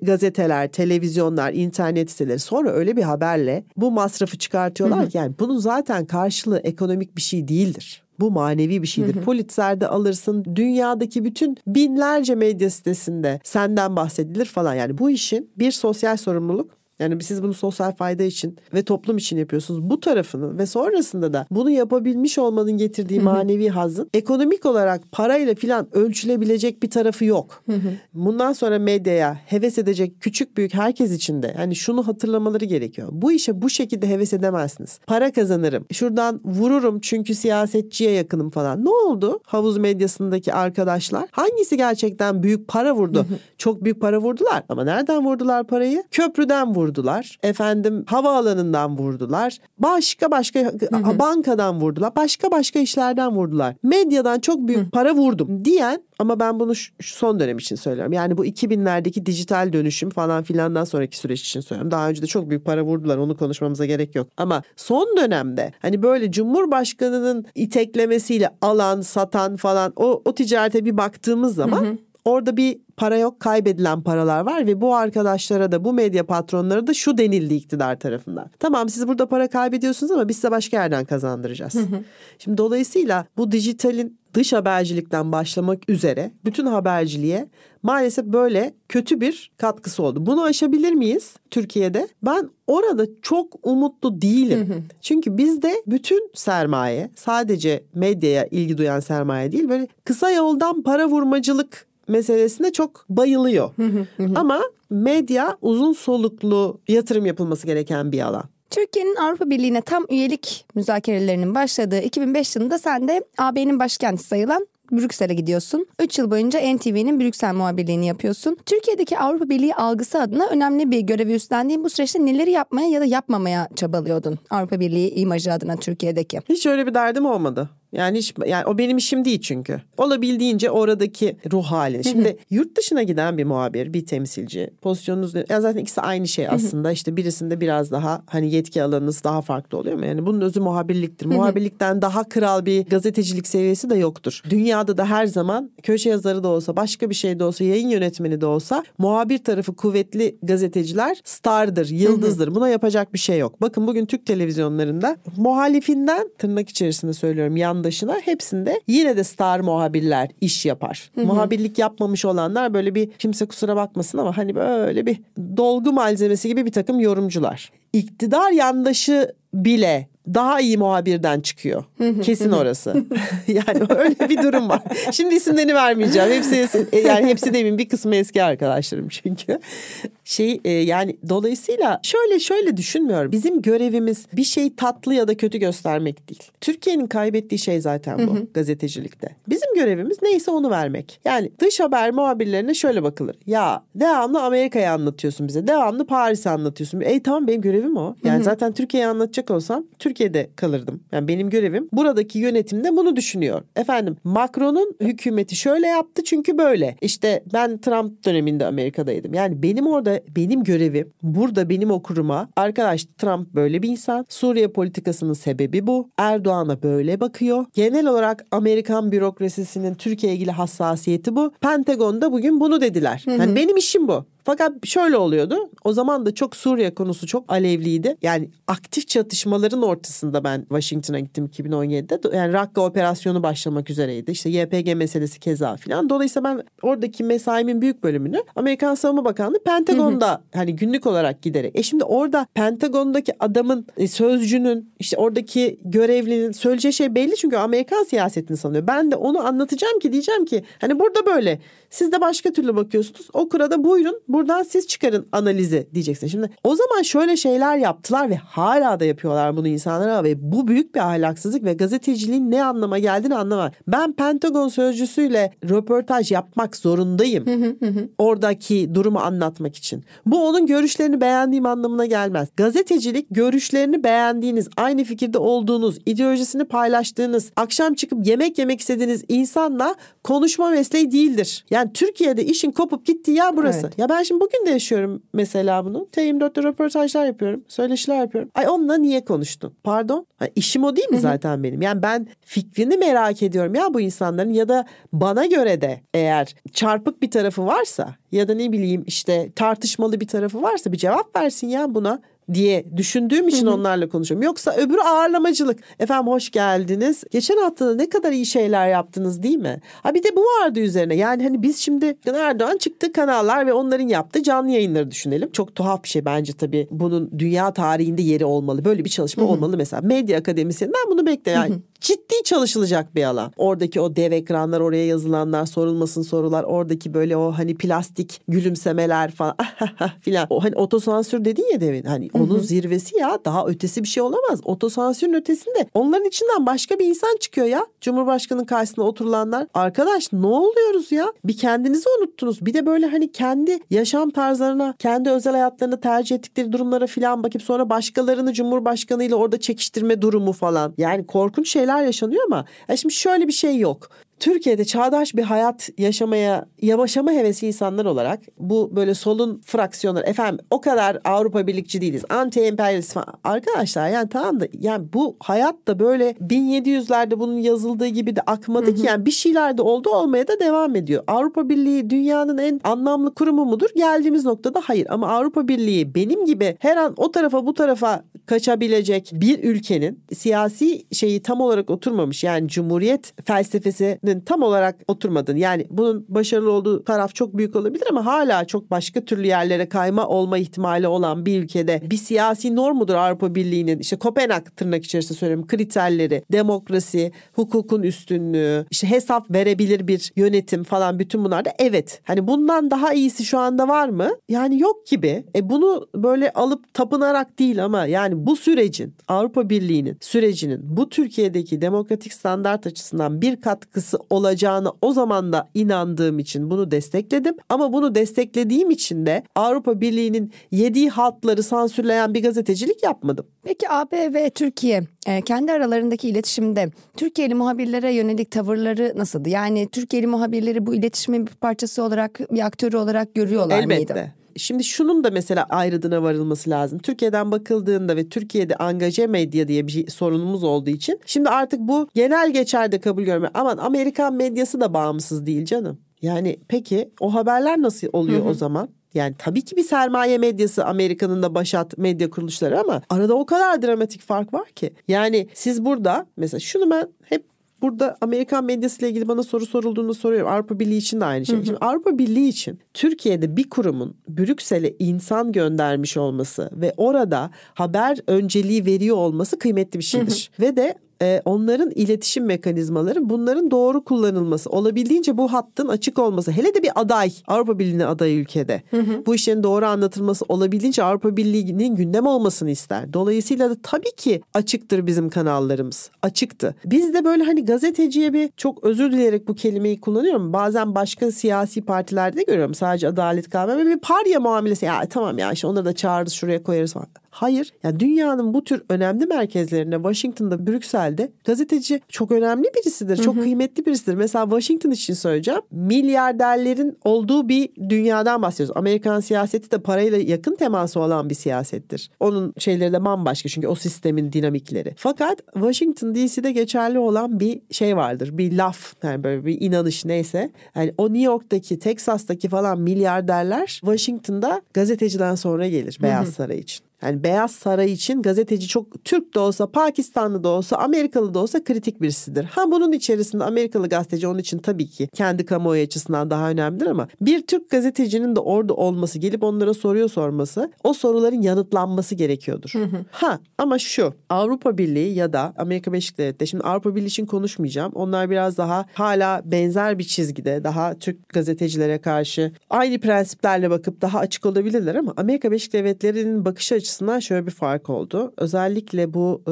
Speaker 2: gazeteler, televizyonlar, internet siteleri sonra öyle bir haberle bu masrafı çıkartıyorlar ki yani bunun zaten karşılığı ekonomik bir şey değildir. Bu manevi bir şeydir. Pulitzer'de alırsın. Dünyadaki bütün binlerce medya sitesinde senden bahsedilir falan. Yani bu işin bir sosyal sorumluluk yani siz bunu sosyal fayda için ve toplum için yapıyorsunuz. Bu tarafının ve sonrasında da bunu yapabilmiş olmanın getirdiği manevi hazın ekonomik olarak parayla filan ölçülebilecek bir tarafı yok. Bundan sonra medyaya heves edecek küçük büyük herkes için de yani şunu hatırlamaları gerekiyor. Bu işe bu şekilde heves edemezsiniz. Para kazanırım. Şuradan vururum çünkü siyasetçiye yakınım falan. Ne oldu? Havuz medyasındaki arkadaşlar hangisi gerçekten büyük para vurdu? Çok büyük para vurdular ama nereden vurdular parayı? Köprüden vurdu vurdular. Efendim havaalanından vurdular. Başka başka hı hı. bankadan vurdular. Başka başka işlerden vurdular. Medyadan çok büyük hı. para vurdum diyen ama ben bunu şu son dönem için söylüyorum. Yani bu 2000'lerdeki dijital dönüşüm falan filandan sonraki süreç için söylüyorum. Daha önce de çok büyük para vurdular. Onu konuşmamıza gerek yok. Ama son dönemde hani böyle Cumhurbaşkanı'nın iteklemesiyle alan, satan falan o, o ticarete bir baktığımız zaman hı hı. Orada bir para yok kaybedilen paralar var ve bu arkadaşlara da bu medya patronları da şu denildi iktidar tarafından. Tamam siz burada para kaybediyorsunuz ama biz size başka yerden kazandıracağız. Şimdi dolayısıyla bu dijitalin dış habercilikten başlamak üzere bütün haberciliğe maalesef böyle kötü bir katkısı oldu. Bunu aşabilir miyiz Türkiye'de? Ben orada çok umutlu değilim. Çünkü bizde bütün sermaye sadece medyaya ilgi duyan sermaye değil böyle kısa yoldan para vurmacılık meselesine çok bayılıyor. Ama medya uzun soluklu yatırım yapılması gereken bir alan.
Speaker 1: Türkiye'nin Avrupa Birliği'ne tam üyelik müzakerelerinin başladığı 2005 yılında sen de AB'nin başkenti sayılan Brüksel'e gidiyorsun. 3 yıl boyunca NTV'nin Brüksel muhabirliğini yapıyorsun. Türkiye'deki Avrupa Birliği algısı adına önemli bir görevi üstlendiğin bu süreçte neleri yapmaya ya da yapmamaya çabalıyordun Avrupa Birliği imajı adına Türkiye'deki?
Speaker 2: Hiç öyle bir derdim olmadı. Yani hiç yani o benim işim değil çünkü. Olabildiğince oradaki ruh halini. Şimdi yurt dışına giden bir muhabir, bir temsilci pozisyonunuz ya zaten ikisi aynı şey aslında. işte birisinde biraz daha hani yetki alanınız daha farklı oluyor mu? Yani bunun özü muhabirliktir. Muhabirlikten daha kral bir gazetecilik seviyesi de yoktur. Dünyada da her zaman köşe yazarı da olsa, başka bir şey de olsa, yayın yönetmeni de olsa muhabir tarafı kuvvetli gazeteciler stardır, yıldızdır. Buna yapacak bir şey yok. Bakın bugün Türk televizyonlarında muhalifinden tırnak içerisinde söylüyorum yandaşına hepsinde yine de star muhabirler iş yapar. Muhabirlik yapmamış olanlar böyle bir kimse kusura bakmasın ama hani böyle bir dolgu malzemesi gibi bir takım yorumcular. İktidar yandaşı bile daha iyi muhabirden çıkıyor. Kesin orası. yani öyle bir durum var. Şimdi isimlerini vermeyeceğim. Hepsi yani hepsi demin bir kısmı eski arkadaşlarım çünkü. Şey e, yani dolayısıyla şöyle şöyle düşünmüyorum. Bizim görevimiz bir şeyi tatlı ya da kötü göstermek değil. Türkiye'nin kaybettiği şey zaten bu gazetecilikte. Bizim görevimiz neyse onu vermek. Yani dış haber muhabirlerine şöyle bakılır. Ya devamlı Amerika'yı anlatıyorsun bize. Devamlı Paris'i anlatıyorsun. Ey tamam benim görevim o. Yani zaten Türkiye'yi anlatacak olsam Türkiye'de kalırdım. Yani benim görevim buradaki yönetimde bunu düşünüyor. Efendim Macron'un hükümeti şöyle yaptı çünkü böyle. İşte ben Trump döneminde Amerika'daydım. Yani benim orada benim görevim burada benim okuruma arkadaş Trump böyle bir insan. Suriye politikasının sebebi bu. Erdoğan'a böyle bakıyor. Genel olarak Amerikan bürokrasisinin Türkiye ilgili hassasiyeti bu. Pentagon'da bugün bunu dediler. Yani benim işim bu. Fakat şöyle oluyordu. O zaman da çok Suriye konusu çok alevliydi. Yani aktif çatışmaların ortasında ben Washington'a gittim 2017'de. Yani Rakka operasyonu başlamak üzereydi. İşte YPG meselesi keza filan. Dolayısıyla ben oradaki mesaimin büyük bölümünü Amerikan Savunma Bakanlığı Pentagon'da hı hı. hani günlük olarak giderek. E şimdi orada Pentagon'daki adamın e, sözcünün işte oradaki görevlinin söyleyeceği şey belli çünkü Amerikan siyasetini sanıyor. Ben de onu anlatacağım ki diyeceğim ki hani burada böyle siz de başka türlü bakıyorsunuz. O kurada buyurun buradan siz çıkarın analizi diyeceksin. Şimdi o zaman şöyle şeyler yaptılar ve hala da yapıyorlar bunu insanlara ve bu büyük bir ahlaksızlık ve gazeteciliğin ne anlama geldiğini anlamam. Ben Pentagon sözcüsüyle röportaj yapmak zorundayım. Oradaki durumu anlatmak için. Bu onun görüşlerini beğendiğim anlamına gelmez. Gazetecilik görüşlerini beğendiğiniz, aynı fikirde olduğunuz, ideolojisini paylaştığınız, akşam çıkıp yemek yemek istediğiniz insanla konuşma mesleği değildir. Yani Türkiye'de işin kopup gittiği yer burası. Evet. Ya ben şimdi bugün de yaşıyorum mesela bunu. T24'te röportajlar yapıyorum. Söyleşiler yapıyorum. Ay onunla niye konuştun? Pardon? Ha, işim o değil mi zaten benim? Yani ben fikrini merak ediyorum ya bu insanların ya da bana göre de eğer çarpık bir tarafı varsa ya da ne bileyim işte tartışmalı bir tarafı varsa bir cevap versin ya buna diye düşündüğüm için onlarla konuşuyorum. Yoksa öbürü ağırlamacılık. Efendim hoş geldiniz. Geçen hafta ne kadar iyi şeyler yaptınız değil mi? Ha bir de bu vardı üzerine. Yani hani biz şimdi Erdoğan çıktı kanallar ve onların yaptığı canlı yayınları düşünelim. Çok tuhaf bir şey bence tabii. Bunun dünya tarihinde yeri olmalı. Böyle bir çalışma olmalı mesela. Medya akademisyeninden bunu bekliyorum. Yani ciddi çalışılacak bir alan. Oradaki o dev ekranlar, oraya yazılanlar, sorulmasın sorular, oradaki böyle o hani plastik gülümsemeler falan filan. O hani otosansür dedin ya demin. Hani onun zirvesi ya daha ötesi bir şey olamaz. Otosansürün ötesinde onların içinden başka bir insan çıkıyor ya. Cumhurbaşkanının karşısında oturulanlar. Arkadaş ne oluyoruz ya? Bir kendinizi unuttunuz. Bir de böyle hani kendi yaşam tarzlarına, kendi özel hayatlarını tercih ettikleri durumlara filan bakıp sonra başkalarını Cumhurbaşkanı ile orada çekiştirme durumu falan. Yani korkunç şeyler yaşanıyor ama yani şimdi şöyle bir şey yok. Türkiye'de çağdaş bir hayat yaşamaya, yaşama hevesi insanlar olarak bu böyle solun fraksiyonları efendim o kadar Avrupa birlikçi değiliz. Anti emperyalist falan. Arkadaşlar yani tamam da yani bu hayat da böyle 1700'lerde bunun yazıldığı gibi de akmadı ki yani bir şeyler de oldu olmaya da devam ediyor. Avrupa Birliği dünyanın en anlamlı kurumu mudur? Geldiğimiz noktada hayır ama Avrupa Birliği benim gibi her an o tarafa bu tarafa kaçabilecek bir ülkenin siyasi şeyi tam olarak oturmamış yani cumhuriyet felsefesi tam olarak oturmadığını yani bunun başarılı olduğu taraf çok büyük olabilir ama hala çok başka türlü yerlere kayma olma ihtimali olan bir ülkede bir siyasi normudur Avrupa Birliği'nin işte Kopenhag tırnak içerisinde söylüyorum kriterleri demokrasi, hukukun üstünlüğü, işte hesap verebilir bir yönetim falan bütün bunlar da evet. Hani bundan daha iyisi şu anda var mı? Yani yok gibi. E bunu böyle alıp tapınarak değil ama Yani bu sürecin Avrupa Birliği'nin sürecinin bu Türkiye'deki demokratik standart açısından bir katkısı olacağını o zaman da inandığım için bunu destekledim. Ama bunu desteklediğim için de Avrupa Birliği'nin yediği haltları sansürleyen bir gazetecilik yapmadım.
Speaker 1: Peki AB ve Türkiye e, kendi aralarındaki iletişimde Türkiye'li muhabirlere yönelik tavırları nasıldı? Yani Türkiye'li muhabirleri bu iletişimin bir parçası olarak, bir aktörü olarak görüyorlar
Speaker 2: Elbette.
Speaker 1: mıydı?
Speaker 2: Elbette. Şimdi şunun da mesela ayrıdına varılması lazım. Türkiye'den bakıldığında ve Türkiye'de angaje medya diye bir şey, sorunumuz olduğu için şimdi artık bu genel geçerde kabul görme. Aman Amerikan medyası da bağımsız değil canım. Yani peki o haberler nasıl oluyor hı hı. o zaman? Yani tabii ki bir sermaye medyası Amerika'nın da başat medya kuruluşları ama arada o kadar dramatik fark var ki. Yani siz burada mesela şunu ben hep burada Amerikan medyasıyla ilgili bana soru sorulduğunu soruyorum. Avrupa Birliği için de aynı şey. Hı hı. Şimdi Avrupa Birliği için Türkiye'de bir kurumun Brüksel'e insan göndermiş olması ve orada haber önceliği veriyor olması kıymetli bir şeydir. Hı hı. Ve de e, onların iletişim mekanizmaları bunların doğru kullanılması olabildiğince bu hattın açık olması hele de bir aday Avrupa Birliği'ne aday ülkede hı hı. bu işlerin doğru anlatılması olabildiğince Avrupa Birliği'nin gündem olmasını ister. Dolayısıyla da tabii ki açıktır bizim kanallarımız açıktı. Biz de böyle hani gazeteciye bir çok özür dileyerek bu kelimeyi kullanıyorum. Bazen başka siyasi partilerde de görüyorum sadece adalet kavramı bir parya muamelesi ya tamam ya işte onları da çağırırız şuraya koyarız falan. Hayır. Yani dünyanın bu tür önemli merkezlerinde Washington'da, Brüksel'de gazeteci çok önemli birisidir. Çok hı hı. kıymetli birisidir. Mesela Washington için söyleyeceğim. Milyarderlerin olduğu bir dünyadan bahsediyoruz. Amerikan siyaseti de parayla yakın teması olan bir siyasettir. Onun şeyleri de bambaşka çünkü o sistemin dinamikleri. Fakat Washington DC'de geçerli olan bir şey vardır. Bir laf yani böyle bir inanış neyse. Yani o New York'taki, Texas'taki falan milyarderler Washington'da gazeteciden sonra gelir Beyaz Saray için. Yani Beyaz Saray için gazeteci çok Türk de olsa, Pakistanlı da olsa, Amerikalı da olsa kritik birisidir. Ha bunun içerisinde Amerikalı gazeteci onun için tabii ki kendi kamuoyu açısından daha önemlidir ama bir Türk gazetecinin de orada olması, gelip onlara soruyor sorması, o soruların yanıtlanması gerekiyordur. Hı hı. Ha ama şu Avrupa Birliği ya da Amerika Birleşik Devletleri şimdi Avrupa Birliği için konuşmayacağım. Onlar biraz daha hala benzer bir çizgide, daha Türk gazetecilere karşı aynı prensiplerle bakıp daha açık olabilirler ama Amerika Birleşik Devletleri'nin bakış açısı açısından şöyle bir fark oldu. Özellikle bu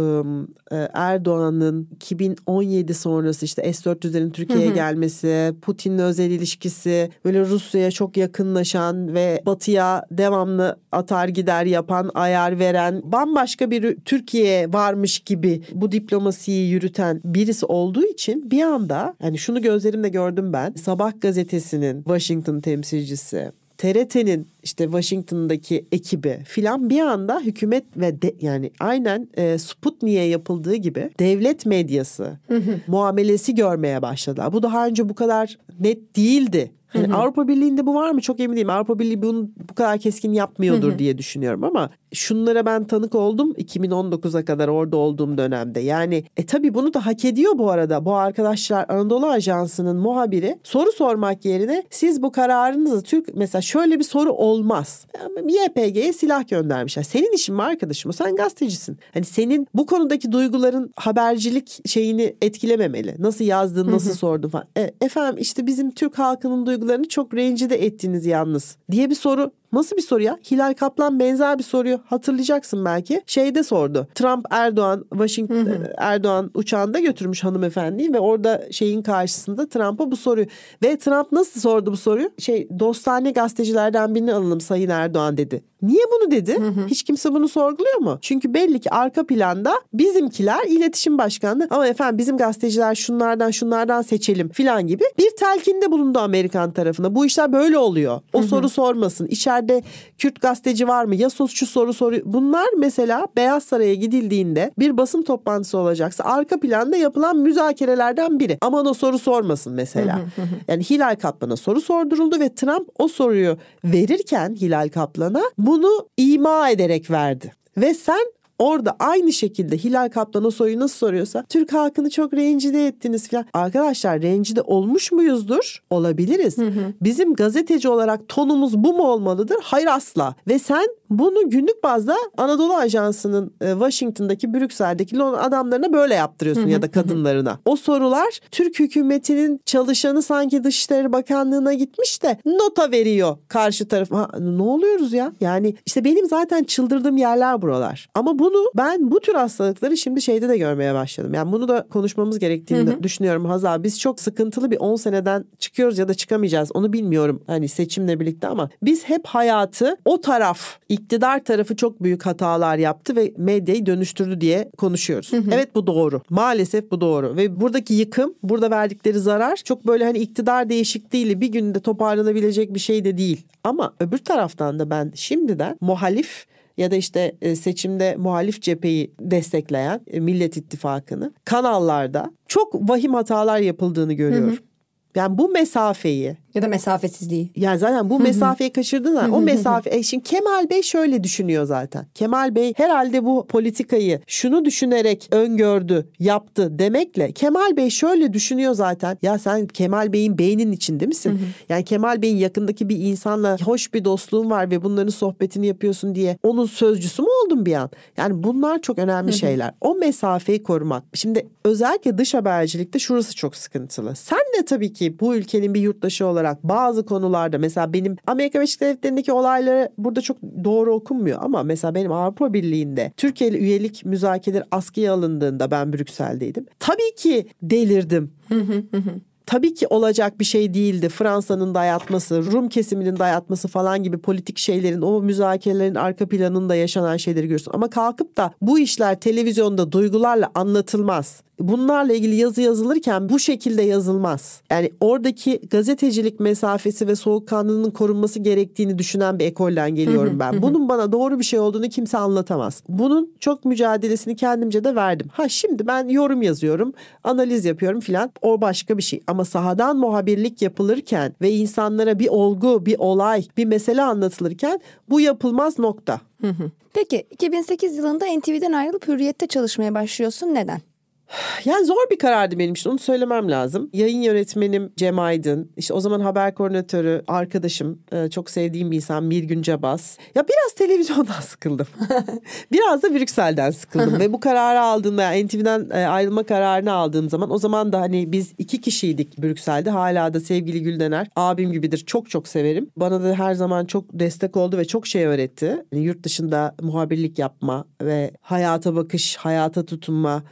Speaker 2: e, Erdoğan'ın 2017 sonrası işte S-400'lerin Türkiye'ye gelmesi, Putin'le özel ilişkisi, böyle Rusya'ya çok yakınlaşan ve batıya devamlı atar gider yapan, ayar veren, bambaşka bir Türkiye varmış gibi bu diplomasiyi yürüten birisi olduğu için bir anda hani şunu gözlerimle gördüm ben. Sabah gazetesinin Washington temsilcisi TRT'nin işte Washington'daki ekibi filan bir anda hükümet ve de, yani aynen e, Sputnik'e yapıldığı gibi devlet medyası muamelesi görmeye başladılar. Bu daha önce bu kadar net değildi yani Avrupa Birliği'nde bu var mı çok emin değilim. Avrupa Birliği bunu bu kadar keskin yapmıyordur diye düşünüyorum ama şunlara ben tanık oldum 2019'a kadar orada olduğum dönemde. Yani e tabii bunu da hak ediyor bu arada. Bu arkadaşlar Anadolu Ajansı'nın muhabiri soru sormak yerine siz bu kararınızı Türk mesela şöyle bir soru olmaz. YPG'ye silah göndermişler. Senin işin mi arkadaşım? Sen gazetecisin. Hani senin bu konudaki duyguların habercilik şeyini etkilememeli. Nasıl yazdın, nasıl sordun falan. E, efendim işte bizim Türk halkının duygularını çok rencide ettiniz yalnız diye bir soru Nasıl bir soru ya? Hilal Kaplan benzer bir soruyu hatırlayacaksın belki. Şeyde sordu. Trump Erdoğan Washington Erdoğan uçağında götürmüş hanımefendiyi ve orada şeyin karşısında Trump'a bu soruyu ve Trump nasıl sordu bu soruyu? Şey dostane gazetecilerden birini alalım Sayın Erdoğan dedi. Niye bunu dedi? Hiç kimse bunu sorguluyor mu? Çünkü belli ki arka planda bizimkiler iletişim başkanlığı ama efendim bizim gazeteciler şunlardan şunlardan seçelim filan gibi bir telkinde bulundu Amerikan tarafına. Bu işler böyle oluyor. O soru sormasın. İçeride yerde Kürt gazeteci var mı? Ya şu soru soruyor. Bunlar mesela Beyaz Saray'a gidildiğinde bir basın toplantısı olacaksa arka planda yapılan müzakerelerden biri. Aman o soru sormasın mesela. yani Hilal Kaplan'a soru sorduruldu ve Trump o soruyu verirken Hilal Kaplan'a bunu ima ederek verdi. Ve sen Orada aynı şekilde Hilal Kaplan o soruyu nasıl soruyorsa Türk halkını çok rencide ettiniz falan. Arkadaşlar rencide olmuş muyuzdur? Olabiliriz. Hı hı. Bizim gazeteci olarak tonumuz bu mu olmalıdır? Hayır asla. Ve sen bunu günlük bazda Anadolu Ajansı'nın e, Washington'daki, Brüksel'deki adamlarına böyle yaptırıyorsun ya da kadınlarına. O sorular Türk hükümetinin çalışanı sanki Dışişleri Bakanlığı'na gitmiş de nota veriyor karşı taraf. Ha, ne oluyoruz ya? Yani işte benim zaten çıldırdığım yerler buralar. Ama bu bunu ben bu tür hastalıkları şimdi şeyde de görmeye başladım. Yani bunu da konuşmamız gerektiğini hı hı. düşünüyorum Hazal. Biz çok sıkıntılı bir 10 seneden çıkıyoruz ya da çıkamayacağız. Onu bilmiyorum hani seçimle birlikte ama biz hep hayatı o taraf iktidar tarafı çok büyük hatalar yaptı ve medyayı dönüştürdü diye konuşuyoruz. Hı hı. Evet bu doğru. Maalesef bu doğru ve buradaki yıkım, burada verdikleri zarar çok böyle hani iktidar değişikliğiyle bir günde toparlanabilecek bir şey de değil. Ama öbür taraftan da ben şimdiden muhalif ya da işte e, seçimde muhalif cepheyi destekleyen e, Millet İttifakı'nı kanallarda çok vahim hatalar yapıldığını görüyorum. Hı hı. Yani bu mesafeyi
Speaker 1: ya da mesafesizliği.
Speaker 2: Yani zaten bu mesafeyi kaçırdılar. o mesafe. E şimdi Kemal Bey şöyle düşünüyor zaten. Kemal Bey herhalde bu politikayı şunu düşünerek öngördü, yaptı demekle Kemal Bey şöyle düşünüyor zaten. Ya sen Kemal Bey'in beynin içinde misin? yani Kemal Bey'in yakındaki bir insanla hoş bir dostluğun var ve bunların sohbetini yapıyorsun diye onun sözcüsü mü oldun bir an? Yani bunlar çok önemli şeyler. O mesafeyi korumak. Şimdi özellikle dış habercilikte şurası çok sıkıntılı. Sen de tabii ki bu ülkenin bir yurttaşı olarak olarak bazı konularda mesela benim Amerika Birleşik Devletleri'ndeki olayları burada çok doğru okunmuyor ama mesela benim Avrupa Birliği'nde Türkiye ile üyelik müzakereleri askıya alındığında ben Brüksel'deydim. Tabii ki delirdim tabii ki olacak bir şey değildi. Fransa'nın dayatması, Rum kesiminin dayatması falan gibi politik şeylerin o müzakerelerin arka planında yaşanan şeyleri görüyorsun. Ama kalkıp da bu işler televizyonda duygularla anlatılmaz bunlarla ilgili yazı yazılırken bu şekilde yazılmaz. Yani oradaki gazetecilik mesafesi ve soğukkanlılığının korunması gerektiğini düşünen bir ekolden geliyorum ben. Bunun bana doğru bir şey olduğunu kimse anlatamaz. Bunun çok mücadelesini kendimce de verdim. Ha şimdi ben yorum yazıyorum, analiz yapıyorum filan. O başka bir şey. Ama sahadan muhabirlik yapılırken ve insanlara bir olgu, bir olay, bir mesele anlatılırken bu yapılmaz nokta.
Speaker 1: Peki 2008 yılında NTV'den ayrılıp Hürriyet'te çalışmaya başlıyorsun. Neden?
Speaker 2: Yani zor bir karardı benim için onu söylemem lazım. Yayın yönetmenim Cem Aydın, işte o zaman haber koordinatörü arkadaşım, e, çok sevdiğim bir insan Mirgün Cabas. Ya biraz televizyondan sıkıldım. biraz da Brüksel'den sıkıldım ve bu kararı aldığımda yani NTV'den e, ayrılma kararını aldığım zaman o zaman da hani biz iki kişiydik Brüksel'de. Hala da sevgili Güldener abim gibidir. Çok çok severim. Bana da her zaman çok destek oldu ve çok şey öğretti. Yani yurt dışında muhabirlik yapma ve hayata bakış, hayata tutunma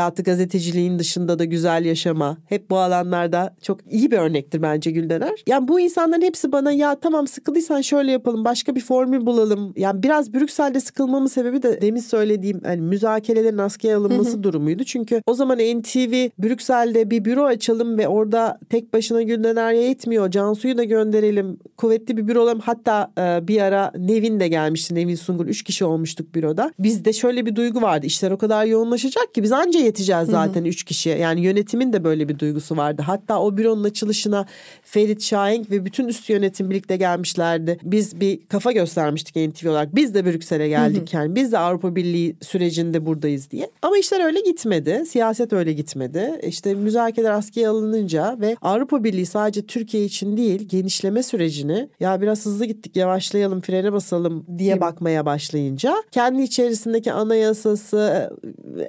Speaker 2: hayatı gazeteciliğin dışında da güzel yaşama. Hep bu alanlarda çok iyi bir örnektir bence Güldener. Yani bu insanların hepsi bana ya tamam sıkıldıysan şöyle yapalım başka bir formül bulalım. Yani biraz Brüksel'de sıkılmamın sebebi de demin söylediğim hani müzakerelerin askıya alınması durumuydu. Çünkü o zaman NTV Brüksel'de bir büro açalım ve orada tek başına Güldener yetmiyor. Cansu'yu da gönderelim. Kuvvetli bir büro olalım. Hatta e, bir ara Nevin de gelmişti. Nevin Sungur. Üç kişi olmuştuk büroda. Bizde şöyle bir duygu vardı. İşler o kadar yoğunlaşacak ki biz ancak anca yeteceğiz zaten üç kişi. Yani yönetimin de böyle bir duygusu vardı. Hatta o büronun açılışına Ferit Şahenk ve bütün üst yönetim birlikte gelmişlerdi. Biz bir kafa göstermiştik NTV olarak. Biz de Brüksel'e geldik yani. Biz de Avrupa Birliği sürecinde buradayız diye. Ama işler öyle gitmedi. Siyaset öyle gitmedi. İşte müzakereler askıya alınınca ve Avrupa Birliği sadece Türkiye için değil genişleme sürecini ya biraz hızlı gittik yavaşlayalım frene basalım diye bakmaya başlayınca kendi içerisindeki anayasası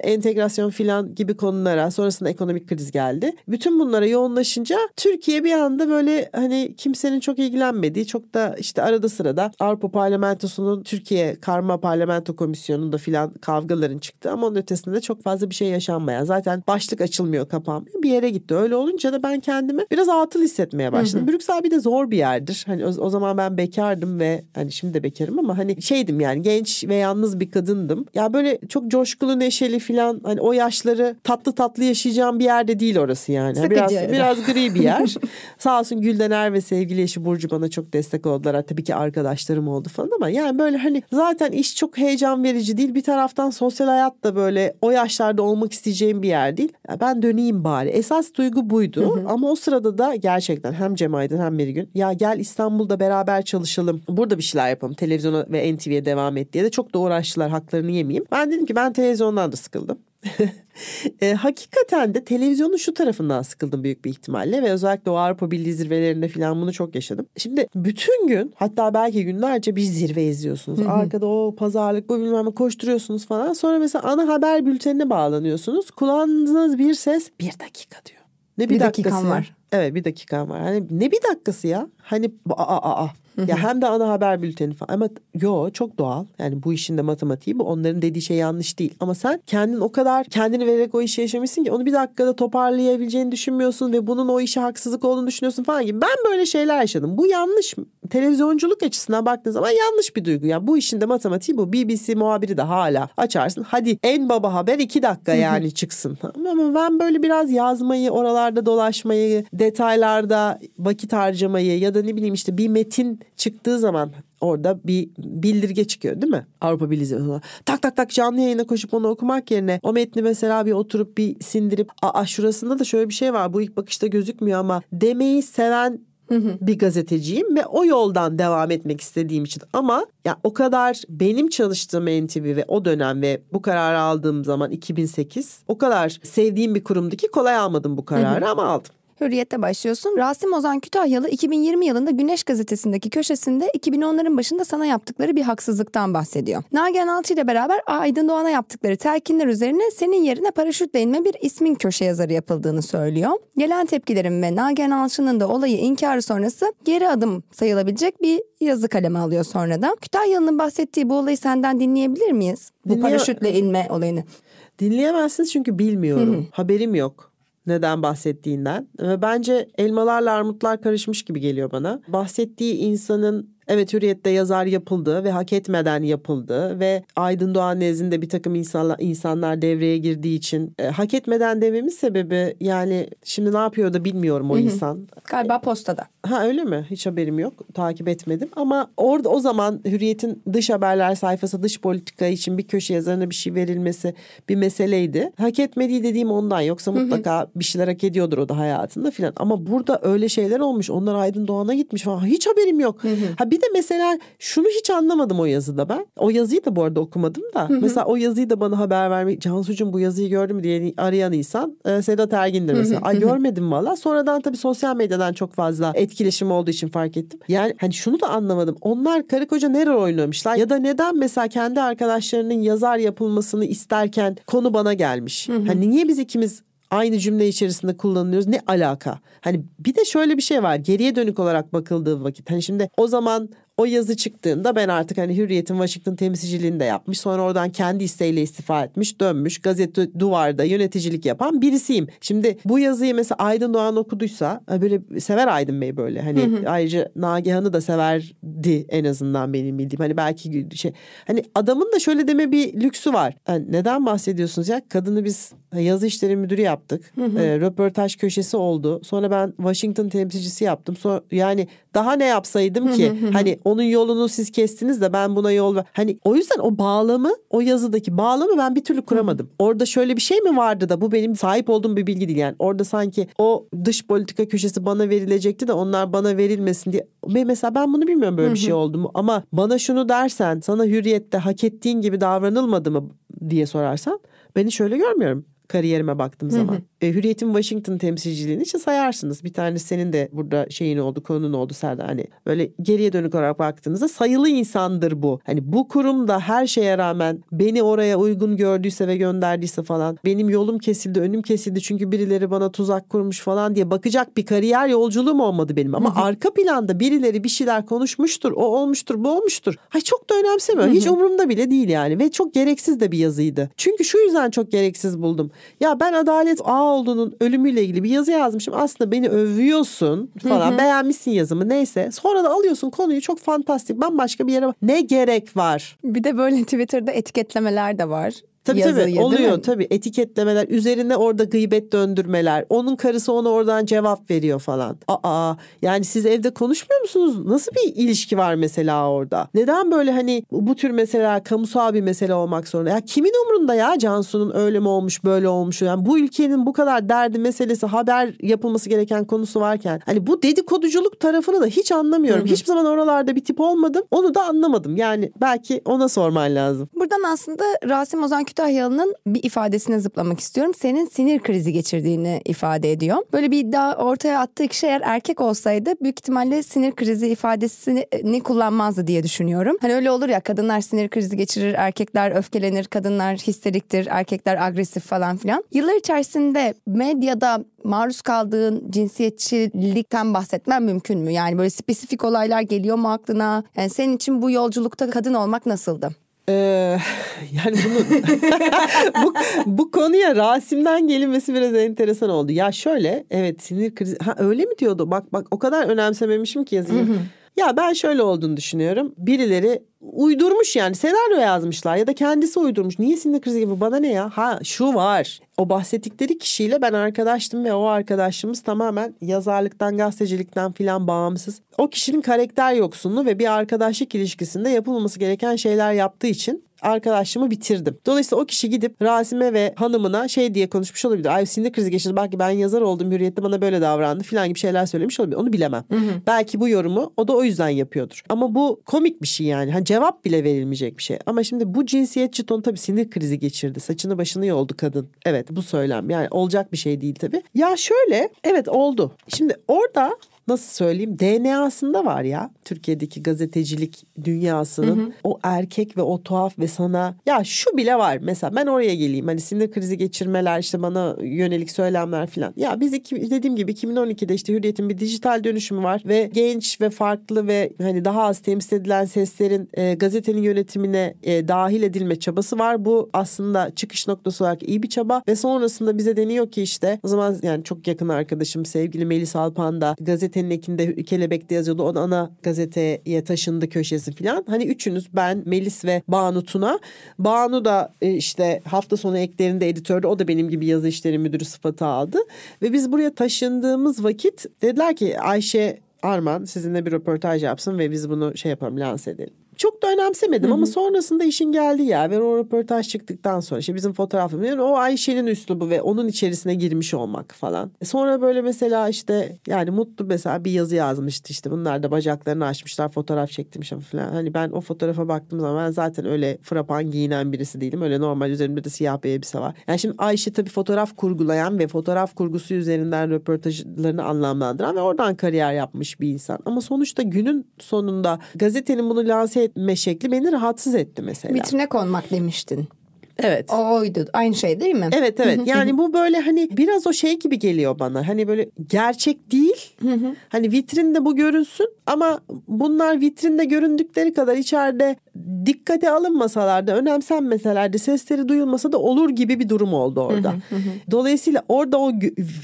Speaker 2: entegrasyon filan gibi konulara sonrasında ekonomik kriz geldi. Bütün bunlara yoğunlaşınca Türkiye bir anda böyle hani kimsenin çok ilgilenmediği çok da işte arada sırada Avrupa Parlamentosu'nun Türkiye Karma Parlamento Komisyonu'nda filan kavgaların çıktı ama onun ötesinde çok fazla bir şey yaşanmayan zaten başlık açılmıyor kapanmıyor bir yere gitti. Öyle olunca da ben kendimi biraz atıl hissetmeye başladım. Brüksel bir de zor bir yerdir. Hani o, o zaman ben bekardım ve hani şimdi de bekarım ama hani şeydim yani genç ve yalnız bir kadındım. Ya böyle çok coşkulu neşeli filan hani o yaşları tatlı tatlı yaşayacağım bir yerde değil orası yani. Sıkıcı biraz öyle. biraz gri bir yer. Sağ olsun Güldener ve sevgili eşi Burcu bana çok destek oldular. Tabii ki arkadaşlarım oldu falan ama yani böyle hani zaten iş çok heyecan verici değil. Bir taraftan sosyal hayat da böyle o yaşlarda olmak isteyeceğim bir yer değil. Ya ben döneyim bari. Esas duygu buydu. Hı hı. Ama o sırada da gerçekten hem Cem Aydın hem Merigün ya gel İstanbul'da beraber çalışalım. Burada bir şeyler yapalım. Televizyona ve NTV'ye devam et diye de çok da uğraştılar. Haklarını yemeyeyim. Ben dedim ki ben televizyondan da sıkıldım. e, hakikaten de televizyonun şu tarafından sıkıldım büyük bir ihtimalle ve özellikle o Avrupa Birliği zirvelerinde falan bunu çok yaşadım. Şimdi bütün gün hatta belki günlerce bir zirve izliyorsunuz. Hı hı. Arkada o pazarlık bu bilmem koşturuyorsunuz falan. Sonra mesela ana haber bültenine bağlanıyorsunuz. Kullandığınız bir ses bir dakika diyor.
Speaker 1: Ne bir, bir dakikam var.
Speaker 2: Evet bir dakikam var. Hani ne bir dakikası ya? Hani aa aa aa Ya hem de ana haber bülteni falan. Ama yo çok doğal. Yani bu işin de matematiği bu. Onların dediği şey yanlış değil. Ama sen kendin o kadar kendini vererek o işi yaşamışsın ki onu bir dakikada toparlayabileceğini düşünmüyorsun ve bunun o işe haksızlık olduğunu düşünüyorsun falan gibi. Ben böyle şeyler yaşadım. Bu yanlış. Televizyonculuk açısından baktığın zaman yanlış bir duygu. Yani bu işin de matematiği bu. BBC muhabiri de hala açarsın. Hadi en baba haber iki dakika yani çıksın. Ama ben böyle biraz yazmayı, oralarda dolaşmayı, detaylarda vakit harcamayı ya da ne bileyim işte bir metin çıktığı zaman orada bir bildirge çıkıyor değil mi? Avrupa Birliği tak tak tak canlı yayına koşup onu okumak yerine o metni mesela bir oturup bir sindirip aa şurasında da şöyle bir şey var bu ilk bakışta gözükmüyor ama demeyi seven bir gazeteciyim ve o yoldan devam etmek istediğim için. Ama ya o kadar benim çalıştığım NTV ve o dönem ve bu kararı aldığım zaman 2008 o kadar sevdiğim bir kurumdu ki kolay almadım bu kararı ama aldım.
Speaker 1: Hürriyet'te başlıyorsun. Rasim Ozan Kütahyalı 2020 yılında Güneş gazetesindeki köşesinde 2010'ların başında sana yaptıkları bir haksızlıktan bahsediyor. Nagihan Alçı ile beraber Aydın Doğan'a yaptıkları telkinler üzerine senin yerine paraşütle inme bir ismin köşe yazarı yapıldığını söylüyor. Gelen tepkilerin ve Nagihan Alçı'nın da olayı inkarı sonrası geri adım sayılabilecek bir yazı kaleme alıyor sonra da. Kütahyalı'nın bahsettiği bu olayı senden dinleyebilir miyiz? Bu
Speaker 2: Dinleye-
Speaker 1: paraşütle inme olayını.
Speaker 2: Dinleyemezsiniz çünkü bilmiyorum. Haberim yok neden bahsettiğinden. Ve bence elmalarla armutlar karışmış gibi geliyor bana. Bahsettiği insanın evet hürriyette yazar yapıldı ve hak etmeden yapıldı ve Aydın Doğan nezdinde bir takım insanlar, insanlar devreye girdiği için e, hak etmeden dememin sebebi yani şimdi ne yapıyor da bilmiyorum o insan.
Speaker 1: Galiba postada.
Speaker 2: Ha öyle mi? Hiç haberim yok. Takip etmedim. Ama orada o zaman Hürriyet'in dış haberler sayfası dış politika için bir köşe yazarına bir şey verilmesi bir meseleydi. Hak etmediği dediğim ondan. Yoksa mutlaka bir şeyler hak ediyordur o da hayatında filan. Ama burada öyle şeyler olmuş. Onlar Aydın Doğan'a gitmiş falan. Hiç haberim yok. Ha bir de mesela şunu hiç anlamadım o yazıda ben. O yazıyı da bu arada okumadım da. Mesela o yazıyı da bana haber vermek. Cansucuğum bu yazıyı gördün mü diye arayan insan e, Sedat Ergin'dir mesela. Ay görmedim valla. Sonradan tabii sosyal medyadan çok fazla etkileşim olduğu için fark ettim. Yani hani şunu da anlamadım. Onlar karı koca nereye oynamışlar? Ya da neden mesela kendi arkadaşlarının yazar yapılmasını isterken konu bana gelmiş? Hani niye biz ikimiz aynı cümle içerisinde kullanılıyoruz. Ne alaka? Hani bir de şöyle bir şey var. Geriye dönük olarak bakıldığı vakit. Hani şimdi o zaman o yazı çıktığında ben artık hani Hürriyet'in Washington temsilciliğini de yapmış. Sonra oradan kendi isteğiyle istifa etmiş, dönmüş. Gazete Duvar'da yöneticilik yapan birisiyim. Şimdi bu yazıyı mesela Aydın Doğan okuduysa e, böyle sever Aydın Bey böyle. Hani ayrıca Nagihan'ı da severdi en azından benim bildiğim. Hani belki şey hani adamın da şöyle deme bir lüksü var. Yani neden bahsediyorsunuz ya? Kadını biz yazı işleri müdürü yaptık. E, röportaj köşesi oldu. Sonra ben Washington temsilcisi yaptım. Sonra yani daha ne yapsaydım ki? hani onun yolunu siz kestiniz de ben buna yol ver. Hani o yüzden o bağlamı, o yazıdaki bağlamı ben bir türlü kuramadım. Orada şöyle bir şey mi vardı da bu benim sahip olduğum bir bilgi değil yani. Orada sanki o dış politika köşesi bana verilecekti de onlar bana verilmesin diye. Mesela ben bunu bilmiyorum böyle bir şey oldu mu ama bana şunu dersen sana hürriyette hak ettiğin gibi davranılmadı mı diye sorarsan beni şöyle görmüyorum kariyerime baktığım zaman. E, Hürriyet'in Washington temsilciliğini işte sayarsınız. Bir tane senin de burada şeyin oldu, konun oldu Serdar. Hani böyle geriye dönük olarak baktığınızda sayılı insandır bu. Hani bu kurumda her şeye rağmen beni oraya uygun gördüyse ve gönderdiyse falan benim yolum kesildi, önüm kesildi çünkü birileri bana tuzak kurmuş falan diye bakacak bir kariyer yolculuğum olmadı benim. Ama arka planda birileri bir şeyler konuşmuştur, o olmuştur, bu olmuştur. Hay çok da önemsemiyorum. Hiç umurumda bile değil yani ve çok gereksiz de bir yazıydı. Çünkü şu yüzden çok gereksiz buldum. Ya ben Adalet Ağoğlu'nun ölümüyle ilgili bir yazı yazmışım. Aslında beni övüyorsun falan. Beğenmişsin yazımı neyse. Sonra da alıyorsun konuyu çok fantastik bambaşka bir yere. Ne gerek var?
Speaker 1: Bir de böyle Twitter'da etiketlemeler de var.
Speaker 2: Tabii
Speaker 1: Yazıyı,
Speaker 2: tabii oluyor tabii etiketlemeler üzerine orada gıybet döndürmeler onun karısı ona oradan cevap veriyor falan. Aa yani siz evde konuşmuyor musunuz? Nasıl bir ilişki var mesela orada? Neden böyle hani bu tür mesela kamusal bir mesele olmak zorunda? Ya kimin umrunda ya Cansu'nun öyle mi olmuş böyle olmuş? Yani bu ülkenin bu kadar derdi meselesi haber yapılması gereken konusu varken hani bu dedikoduculuk tarafını da hiç anlamıyorum. Hiçbir zaman oralarda bir tip olmadım. Onu da anlamadım. Yani belki ona sorman lazım.
Speaker 1: Buradan aslında Rasim Ozan Kütahyalı'nın bir ifadesine zıplamak istiyorum. Senin sinir krizi geçirdiğini ifade ediyor. Böyle bir iddia ortaya attığı kişi eğer erkek olsaydı büyük ihtimalle sinir krizi ifadesini kullanmazdı diye düşünüyorum. Hani öyle olur ya kadınlar sinir krizi geçirir, erkekler öfkelenir, kadınlar histeriktir, erkekler agresif falan filan. Yıllar içerisinde medyada maruz kaldığın cinsiyetçilikten bahsetmen mümkün mü? Yani böyle spesifik olaylar geliyor mu aklına? Yani senin için bu yolculukta kadın olmak nasıldı?
Speaker 2: Ee, yani bunu bu, bu konuya Rasim'den gelinmesi biraz enteresan oldu. Ya şöyle evet sinir krizi ha öyle mi diyordu? Bak bak o kadar önemsememişim ki yazıyı. Ya ben şöyle olduğunu düşünüyorum. Birileri uydurmuş yani senaryo yazmışlar ya da kendisi uydurmuş. Niye sinir krizi gibi bana ne ya? Ha şu var. O bahsettikleri kişiyle ben arkadaştım ve o arkadaşımız tamamen yazarlıktan, gazetecilikten filan bağımsız. O kişinin karakter yoksunluğu ve bir arkadaşlık ilişkisinde yapılmaması gereken şeyler yaptığı için arkadaşlığımı bitirdim. Dolayısıyla o kişi gidip Rasim'e ve hanımına şey diye konuşmuş olabilir. Ay sinir krizi geçirdi. Belki ben yazar oldum. Hürriyette bana böyle davrandı filan gibi şeyler söylemiş olabilir. Onu bilemem. Hı hı. Belki bu yorumu o da o yüzden yapıyordur. Ama bu komik bir şey yani. Hani cevap bile verilmeyecek bir şey. Ama şimdi bu cinsiyetçi ton tabii sinir krizi geçirdi. Saçını başını yoldu kadın. Evet bu söylem. Yani olacak bir şey değil tabii. Ya şöyle evet oldu. Şimdi orada nasıl söyleyeyim? DNA'sında var ya Türkiye'deki gazetecilik dünyasının hı hı. o erkek ve o tuhaf ve sana ya şu bile var. Mesela ben oraya geleyim hani sinir krizi geçirmeler işte bana yönelik söylemler falan ya biz iki, dediğim gibi 2012'de işte Hürriyet'in bir dijital dönüşümü var ve genç ve farklı ve hani daha az temsil edilen seslerin e, gazetenin yönetimine e, dahil edilme çabası var. Bu aslında çıkış noktası olarak iyi bir çaba ve sonrasında bize deniyor ki işte o zaman yani çok yakın arkadaşım sevgili Melis Alpan da gazetenin ekinde Kelebek'te yazıyordu o da ana gazeteye taşındı köşesi falan. Hani üçünüz ben, Melis ve Banu Tuna. Banu da e, işte hafta sonu eklerinde editördü. O da benim gibi yazı işleri müdürü sıfatı aldı. Ve biz buraya taşındığımız vakit dediler ki Ayşe Arman sizinle bir röportaj yapsın ve biz bunu şey yapalım lanse edelim çok da önemsemedim Hı-hı. ama sonrasında işin geldi ya ve o röportaj çıktıktan sonra işte bizim fotoğrafımız yani o Ayşe'nin üslubu ve onun içerisine girmiş olmak falan. E sonra böyle mesela işte yani Mutlu mesela bir yazı yazmıştı işte bunlar da bacaklarını açmışlar fotoğraf çektirmiş falan. Hani ben o fotoğrafa baktığım zaman ben zaten öyle frapan giyinen birisi değilim. Öyle normal üzerimde de siyah bir elbise var. Yani şimdi Ayşe tabii fotoğraf kurgulayan ve fotoğraf kurgusu üzerinden röportajlarını anlamlandıran ve oradan kariyer yapmış bir insan. Ama sonuçta günün sonunda gazetenin bunu lanse etme şekli beni rahatsız etti mesela.
Speaker 1: Vitrine konmak demiştin.
Speaker 2: Evet.
Speaker 1: O oydu. Aynı şey değil mi?
Speaker 2: Evet evet. Yani bu böyle hani biraz o şey gibi geliyor bana. Hani böyle gerçek değil. hani vitrinde bu görünsün ama bunlar vitrinde göründükleri kadar içeride dikkate alınmasalar da önemsenmeseler de sesleri duyulmasa da olur gibi bir durum oldu orada. Dolayısıyla orada o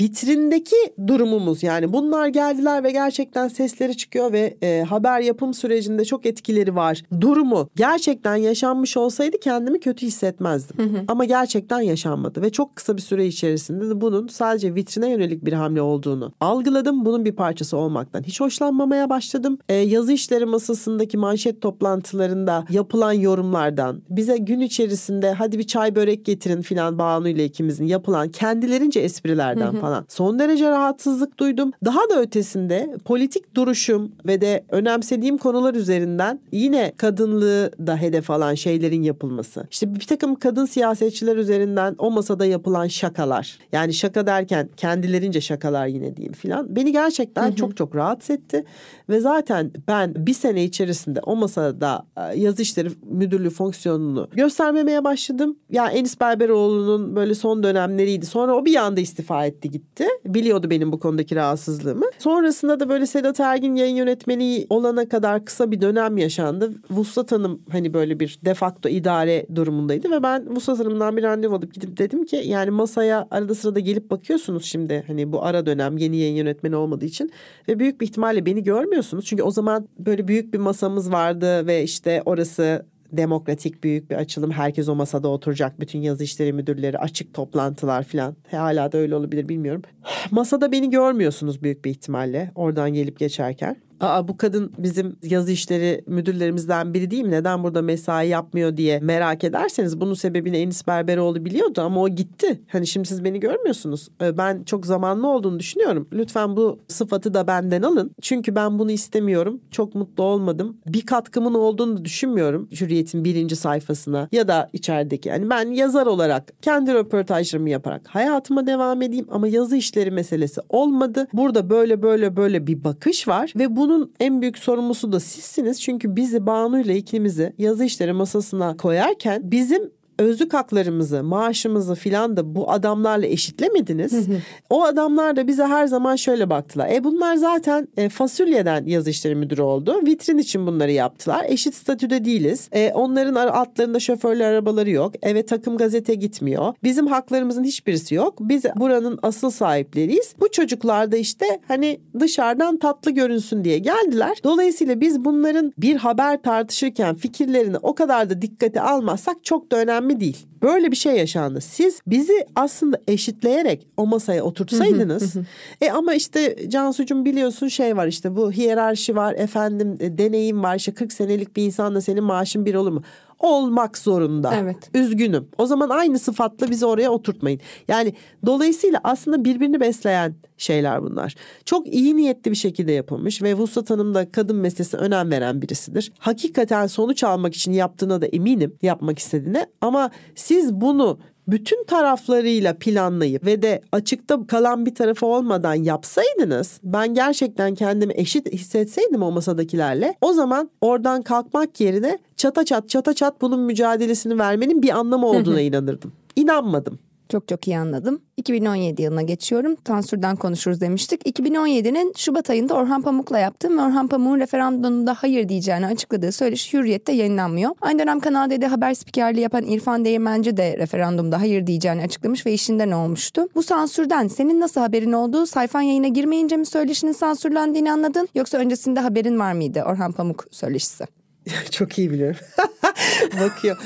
Speaker 2: vitrindeki durumumuz yani bunlar geldiler ve gerçekten sesleri çıkıyor ve e, haber yapım sürecinde çok etkileri var. Durumu gerçekten yaşanmış olsaydı kendimi kötü hissetmezdim. Ama gerçekten yaşanmadı ve çok kısa bir süre içerisinde de bunun sadece vitrine yönelik bir hamle olduğunu algıladım. Bunun bir parçası olmaktan hiç hoşlanmamaya başladım. E, yazı işleri masasındaki manşet toplantılarında yapılan yorumlardan bize gün içerisinde hadi bir çay börek getirin filan Banu ile ikimizin yapılan kendilerince esprilerden falan son derece rahatsızlık duydum. Daha da ötesinde politik duruşum ve de önemsediğim konular üzerinden yine kadınlığı da hedef alan şeylerin yapılması. İşte bir takım kadın siyasetçiler üzerinden o masada yapılan şakalar. Yani şaka derken kendilerince şakalar yine diyeyim filan. Beni gerçekten çok çok rahatsız etti. Ve zaten ben bir sene içerisinde o masada e, yazı işleri müdürlüğü fonksiyonunu göstermemeye başladım. Ya Enis Berberoğlu'nun böyle son dönemleriydi. Sonra o bir anda istifa etti gitti. Biliyordu benim bu konudaki rahatsızlığımı. Sonrasında da böyle Sedat Ergin yayın yönetmeni olana kadar kısa bir dönem yaşandı. Vuslat Hanım hani böyle bir defakto idare durumundaydı ve ben Vuslat Hanım'dan bir randevu alıp gidip dedim ki yani masaya arada sırada gelip bakıyorsunuz şimdi hani bu ara dönem yeni yayın yönetmeni olmadığı için ve büyük bir ihtimalle beni görmüyorsunuz. Çünkü o zaman böyle büyük bir masamız vardı ve işte orası demokratik büyük bir açılım. Herkes o masada oturacak. Bütün yazı işleri müdürleri, açık toplantılar falan. Hala da öyle olabilir bilmiyorum. Masada beni görmüyorsunuz büyük bir ihtimalle oradan gelip geçerken. Aa bu kadın bizim yazı işleri müdürlerimizden biri değil mi? Neden burada mesai yapmıyor diye merak ederseniz bunun sebebini Enis Berberoğlu biliyordu ama o gitti. Hani şimdi siz beni görmüyorsunuz. Ee, ben çok zamanlı olduğunu düşünüyorum. Lütfen bu sıfatı da benden alın. Çünkü ben bunu istemiyorum. Çok mutlu olmadım. Bir katkımın olduğunu düşünmüyorum. Hürriyet'in birinci sayfasına ya da içerideki. Yani ben yazar olarak kendi röportajlarımı yaparak hayatıma devam edeyim ama yazı işleri meselesi olmadı. Burada böyle böyle böyle bir bakış var ve bunun en büyük sorumlusu da sizsiniz. Çünkü bizi Banu ile ikimizi yazı işleri masasına koyarken bizim özlük haklarımızı, maaşımızı filan da bu adamlarla eşitlemediniz. o adamlar da bize her zaman şöyle baktılar. E bunlar zaten e, fasulyeden yazı işleri müdürü oldu. Vitrin için bunları yaptılar. Eşit statüde değiliz. E, onların altlarında şoförlü arabaları yok. Eve takım gazete gitmiyor. Bizim haklarımızın hiçbirisi yok. Biz buranın asıl sahipleriyiz. Bu çocuklar da işte hani dışarıdan tatlı görünsün diye geldiler. Dolayısıyla biz bunların bir haber tartışırken fikirlerini o kadar da dikkate almazsak çok da önemli önemli değil. Böyle bir şey yaşandı. Siz bizi aslında eşitleyerek o masaya oturtsaydınız. e ama işte Cansu'cum biliyorsun şey var işte bu hiyerarşi var efendim e, deneyim var işte 40 senelik bir insanla senin maaşın bir olur mu? Olmak zorunda.
Speaker 1: Evet.
Speaker 2: Üzgünüm. O zaman aynı sıfatla bizi oraya oturtmayın. Yani dolayısıyla aslında birbirini besleyen şeyler bunlar. Çok iyi niyetli bir şekilde yapılmış ve Vuslat Hanım da kadın meselesine önem veren birisidir. Hakikaten sonuç almak için yaptığına da eminim yapmak istediğine ama siz bunu bütün taraflarıyla planlayıp ve de açıkta kalan bir tarafı olmadan yapsaydınız ben gerçekten kendimi eşit hissetseydim o masadakilerle o zaman oradan kalkmak yerine çata çat çata çat bunun mücadelesini vermenin bir anlamı olduğuna inanırdım. İnanmadım.
Speaker 1: Çok çok iyi anladım. 2017 yılına geçiyorum. Tansur'dan konuşuruz demiştik. 2017'nin Şubat ayında Orhan Pamuk'la yaptığım Orhan Pamuk'un referandumda hayır diyeceğini açıkladığı söyleşi Hürriyet'te yayınlanmıyor. Aynı dönem Kanal D'de haber spikerliği yapan İrfan Değirmenci de referandumda hayır diyeceğini açıklamış ve işinden olmuştu. Bu sansürden senin nasıl haberin olduğu sayfan yayına girmeyince mi söyleşinin sansürlendiğini anladın yoksa öncesinde haberin var mıydı Orhan Pamuk söyleşisi?
Speaker 2: Çok iyi biliyorum. Bakıyor.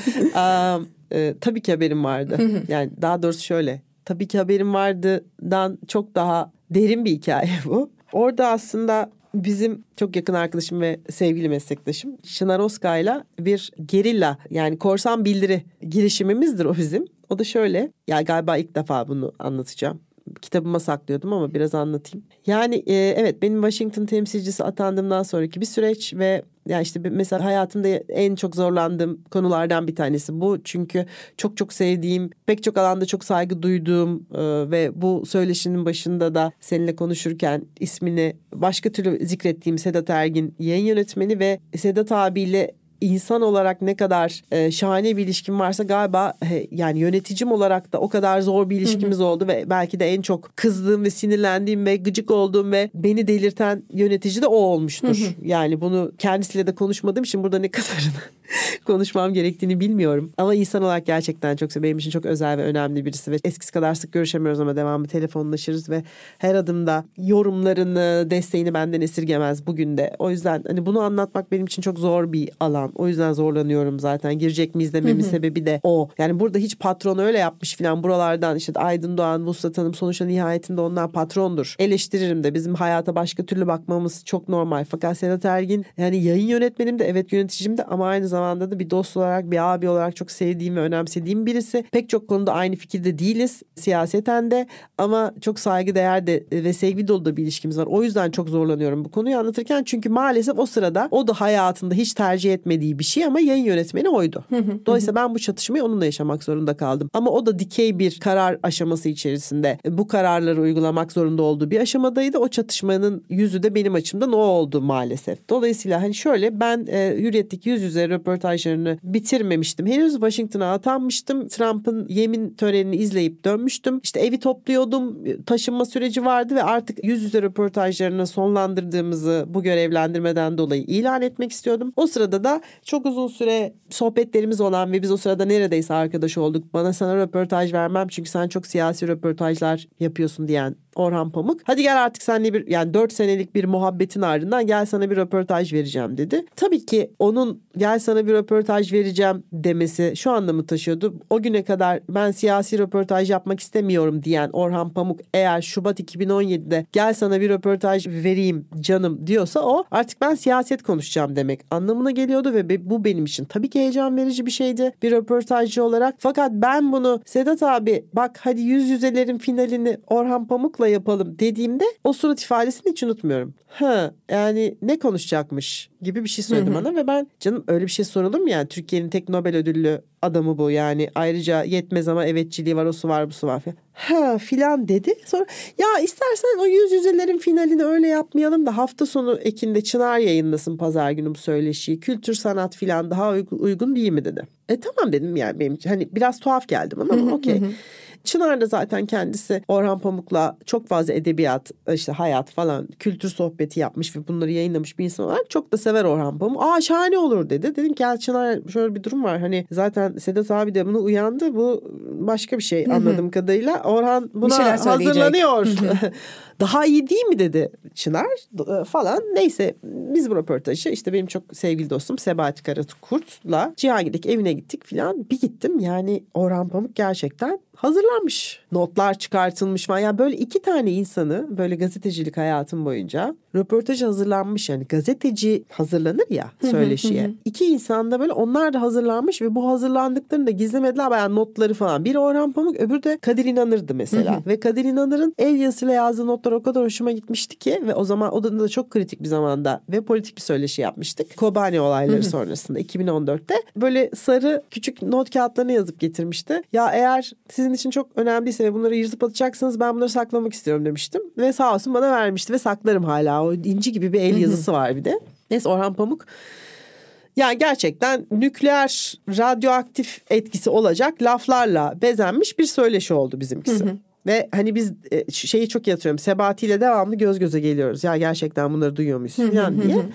Speaker 2: um, e, tabii ki haberim vardı. yani daha doğrusu şöyle. Tabii ki haberim vardıdan çok daha derin bir hikaye bu. Orada aslında bizim çok yakın arkadaşım ve sevgili meslektaşım Şınar Oska'yla bir gerilla yani korsan bildiri girişimimizdir o bizim. O da şöyle ya galiba ilk defa bunu anlatacağım kitabıma saklıyordum ama biraz anlatayım. Yani e, evet benim Washington temsilcisi atandığımdan sonraki bir süreç ve yani işte mesela hayatımda en çok zorlandığım konulardan bir tanesi bu. Çünkü çok çok sevdiğim, pek çok alanda çok saygı duyduğum e, ve bu söyleşinin başında da seninle konuşurken ismini başka türlü zikrettiğim Sedat Ergin yayın yönetmeni ve Sedat abiyle insan olarak ne kadar e, şahane bir ilişkim varsa galiba he, yani yöneticim olarak da o kadar zor bir ilişkimiz hı hı. oldu ve belki de en çok kızdığım ve sinirlendiğim ve gıcık olduğum ve beni delirten yönetici de o olmuştur. Hı hı. Yani bunu kendisiyle de konuşmadığım için burada ne kadarını konuşmam gerektiğini bilmiyorum. Ama insan olarak gerçekten çok benim için çok özel ve önemli birisi ve eskisi kadar sık görüşemiyoruz ama devamlı telefonlaşırız ve her adımda yorumlarını, desteğini benden esirgemez bugün de. O yüzden hani bunu anlatmak benim için çok zor bir alan. O yüzden zorlanıyorum zaten. Girecek miyiz dememin sebebi de o. Yani burada hiç patron öyle yapmış falan buralardan işte Aydın Doğan, Vuslat Hanım sonuçta nihayetinde onlar patrondur. Eleştiririm de bizim hayata başka türlü bakmamız çok normal. Fakat Sedat Ergin yani yayın yönetmenim de evet yöneticim de ama aynı zamanda da bir dost olarak bir abi olarak çok sevdiğim ve önemsediğim birisi. Pek çok konuda aynı fikirde değiliz siyaseten de ama çok saygı değer de ve sevgi dolu da bir ilişkimiz var. O yüzden çok zorlanıyorum bu konuyu anlatırken çünkü maalesef o sırada o da hayatında hiç tercih etmediği bir şey ama yayın yönetmeni oydu. Dolayısıyla ben bu çatışmayı onunla yaşamak zorunda kaldım. Ama o da dikey bir karar aşaması içerisinde bu kararları uygulamak zorunda olduğu bir aşamadaydı. O çatışmanın yüzü de benim açımdan o oldu maalesef. Dolayısıyla hani şöyle ben e, Hürriyet'teki yüz yüze röportajlarını bitirmemiştim. Henüz Washington'a atanmıştım. Trump'ın yemin törenini izleyip dönmüştüm. İşte evi topluyordum. Taşınma süreci vardı ve artık yüz yüze röportajlarını sonlandırdığımızı bu görevlendirmeden dolayı ilan etmek istiyordum. O sırada da çok uzun süre sohbetlerimiz olan ve biz o sırada neredeyse arkadaş olduk. Bana sana röportaj vermem çünkü sen çok siyasi röportajlar yapıyorsun diyen Orhan Pamuk. Hadi gel artık seninle bir yani dört senelik bir muhabbetin ardından gel sana bir röportaj vereceğim dedi. Tabii ki onun gel sana bir röportaj vereceğim demesi şu anda mı taşıyordu? O güne kadar ben siyasi röportaj yapmak istemiyorum diyen Orhan Pamuk eğer Şubat 2017'de gel sana bir röportaj vereyim canım diyorsa o artık ben siyaset konuşacağım demek anlamına geliyordu ve bu benim için tabii ki heyecan verici bir şeydi bir röportajcı olarak. Fakat ben bunu Sedat abi bak hadi yüz yüzelerin finalini Orhan Pamuk'la yapalım dediğimde o surat ifadesini hiç unutmuyorum. Ha yani ne konuşacakmış gibi bir şey söyledi bana ve ben canım öyle bir şey sorulur mu yani Türkiye'nin tek Nobel ödüllü adamı bu yani ayrıca yetmez ama evetçiliği var o su var bu su var falan. Ha filan dedi. Sonra ya istersen o yüz yüzelerin finalini öyle yapmayalım da hafta sonu Ekin'de Çınar yayınlasın pazar günü bu söyleşiyi. Kültür sanat filan daha uygun değil mi dedi. E tamam dedim yani benim. Hani biraz tuhaf geldi bana ama okey. Çınar da zaten kendisi Orhan Pamuk'la çok fazla edebiyat, işte hayat falan, kültür sohbeti yapmış ve bunları yayınlamış bir insan olarak çok da sever Orhan Pamuk. Aa şahane olur dedi. Dedim ki ya Çınar şöyle bir durum var. Hani zaten Sedat abi de bunu uyandı. Bu başka bir şey anladığım kadarıyla. Orhan buna hazırlanıyor. Daha iyi değil mi dedi Çınar e, falan. Neyse biz bu röportajı işte benim çok sevgili dostum Sebahat Karakurt'la Cihangir'deki evine gittik filan. Bir gittim yani Orhan Pamuk gerçekten hazırlanmış. Notlar çıkartılmış falan. Yani böyle iki tane insanı böyle gazetecilik hayatım boyunca röportaj hazırlanmış. Yani gazeteci hazırlanır ya söyleşiye. iki insan da böyle onlar da hazırlanmış ve bu hazırlandıklarını da gizlemediler. Bayağı notları falan. Biri Orhan Pamuk öbürü de Kadir İnanır'dı mesela. ve Kadir İnanır'ın el yazısıyla yazdığı notlar o kadar hoşuma gitmişti ki ve o zaman o da çok kritik bir zamanda ve politik bir söyleşi yapmıştık. Kobani olayları sonrasında 2014'te böyle sarı küçük not kağıtlarını yazıp getirmişti. Ya eğer sizin için çok önemliyse ve bunları yırtıp atacaksınız ben bunları saklamak istiyorum demiştim. Ve sağ olsun bana vermişti ve saklarım hala. O inci gibi bir el yazısı var bir de. Neyse Orhan Pamuk yani gerçekten nükleer radyoaktif etkisi olacak laflarla bezenmiş bir söyleşi oldu bizimkisi. Hı hı. Ve hani biz e, şeyi çok yatırıyorum. Sebati ile devamlı göz göze geliyoruz. Ya gerçekten bunları duyuyor muyuz falan diye.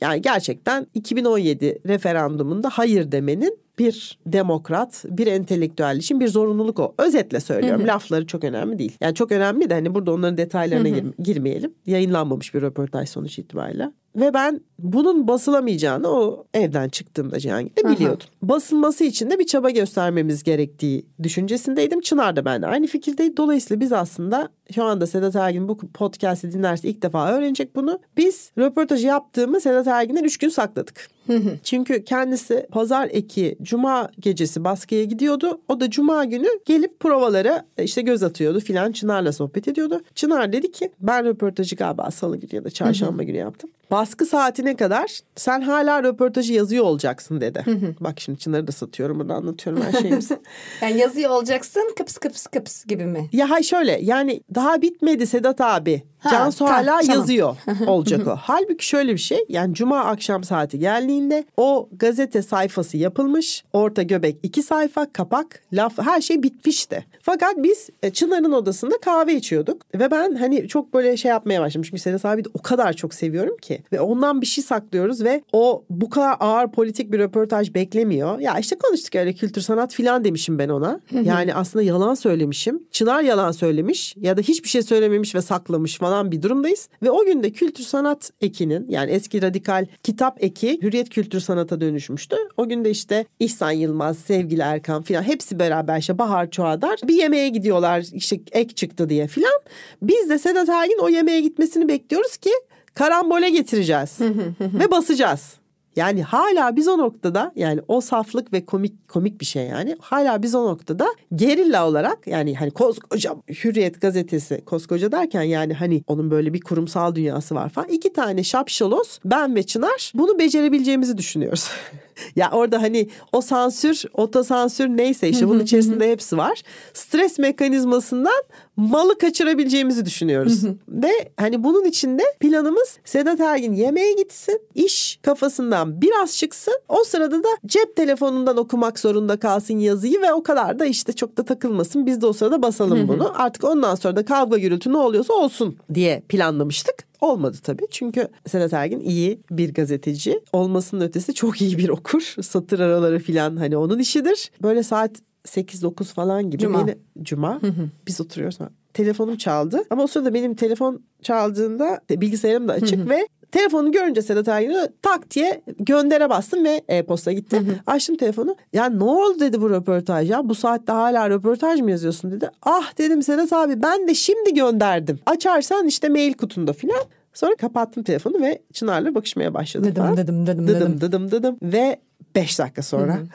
Speaker 2: Yani gerçekten 2017 referandumunda hayır demenin bir demokrat, bir entelektüel için bir zorunluluk o. Özetle söylüyorum. Lafları çok önemli değil. Yani çok önemli de hani burada onların detaylarına gir- girmeyelim. Yayınlanmamış bir röportaj sonuç itibariyle. Ve ben bunun basılamayacağını o evden çıktığımda Cihangir'de biliyordum. Aha. Basılması için de bir çaba göstermemiz gerektiği düşüncesindeydim. Çınar da ben de aynı fikirdeydi. Dolayısıyla biz aslında şu anda Sedat Ergin bu podcast'i dinlerse ilk defa öğrenecek bunu. Biz röportajı yaptığımı Sedat Ergin'den üç gün sakladık. Çünkü kendisi pazar eki cuma gecesi baskıya gidiyordu. O da cuma günü gelip provalara işte göz atıyordu filan Çınar'la sohbet ediyordu. Çınar dedi ki ben röportajı galiba salı günü ya da çarşamba günü yaptım. Baskı saatine kadar sen hala röportajı yazıyor olacaksın dedi. Bak şimdi Çınar'ı da satıyorum burada anlatıyorum her şeyimizi.
Speaker 1: yani yazıyor olacaksın kıps kıps kıps gibi mi?
Speaker 2: Ya hay şöyle yani daha bitmedi Sedat abi. Ha, Cansu hala tamam. yazıyor olacak o. Halbuki şöyle bir şey yani cuma akşam saati geldiğinde o gazete sayfası yapılmış. Orta göbek iki sayfa kapak laf her şey bitmişti. Fakat biz e, Çınar'ın odasında kahve içiyorduk. Ve ben hani çok böyle şey yapmaya başlamışım. Sedat abi de o kadar çok seviyorum ki. Ve ondan bir şey saklıyoruz ve o bu kadar ağır politik bir röportaj beklemiyor. Ya işte konuştuk öyle kültür sanat filan demişim ben ona. yani aslında yalan söylemişim. Çınar yalan söylemiş ya da hiçbir şey söylememiş ve saklamış falan bir durumdayız. Ve o gün de kültür sanat ekinin yani eski radikal kitap eki hürriyet kültür sanata dönüşmüştü. O gün de işte İhsan Yılmaz, Sevgili Erkan filan hepsi beraber işte Bahar Çoğadar bir yemeğe gidiyorlar işte ek çıktı diye filan. Biz de Sedat Ergin o yemeğe gitmesini bekliyoruz ki karambole getireceğiz ve basacağız. Yani hala biz o noktada yani o saflık ve komik komik bir şey yani. Hala biz o noktada gerilla olarak yani hani koskoca Hürriyet gazetesi koskoca derken yani hani onun böyle bir kurumsal dünyası var falan. İki tane şapşalos ben ve Çınar bunu becerebileceğimizi düşünüyoruz. ya orada hani o sansür, otosansür neyse işte bunun içerisinde hepsi var. Stres mekanizmasından malı kaçırabileceğimizi düşünüyoruz. Ve hani bunun içinde planımız Sedat Ergin yemeğe gitsin, iş kafasından biraz çıksın. O sırada da cep telefonundan okumak zorunda kalsın yazıyı ve o kadar da işte çok da takılmasın. Biz de o sırada basalım bunu. Artık ondan sonra da kavga gürültü ne oluyorsa olsun diye planlamıştık. Olmadı tabii çünkü Sedat Ergin iyi bir gazeteci. Olmasının ötesi çok iyi bir okur. Satır araları filan hani onun işidir. Böyle saat 8-9 falan gibi.
Speaker 1: Cuma.
Speaker 2: Yine, Cuma. Biz oturuyoruz. telefonum çaldı. Ama o sırada benim telefon çaldığında bilgisayarım da açık ve Telefonu görünce Sedat Ergin'i tak diye göndere bastım ve e-posta gitti. Hı hı. Açtım telefonu. Ya ne oldu dedi bu röportaj ya. Bu saatte hala röportaj mı yazıyorsun dedi. Ah dedim Sedat abi ben de şimdi gönderdim. Açarsan işte mail kutunda filan. Sonra kapattım telefonu ve Çınar'la bakışmaya başladım.
Speaker 1: Dedim falan. dedim dedim dedim.
Speaker 2: Dedim dedim dedim. Ve beş dakika sonra... Hı hı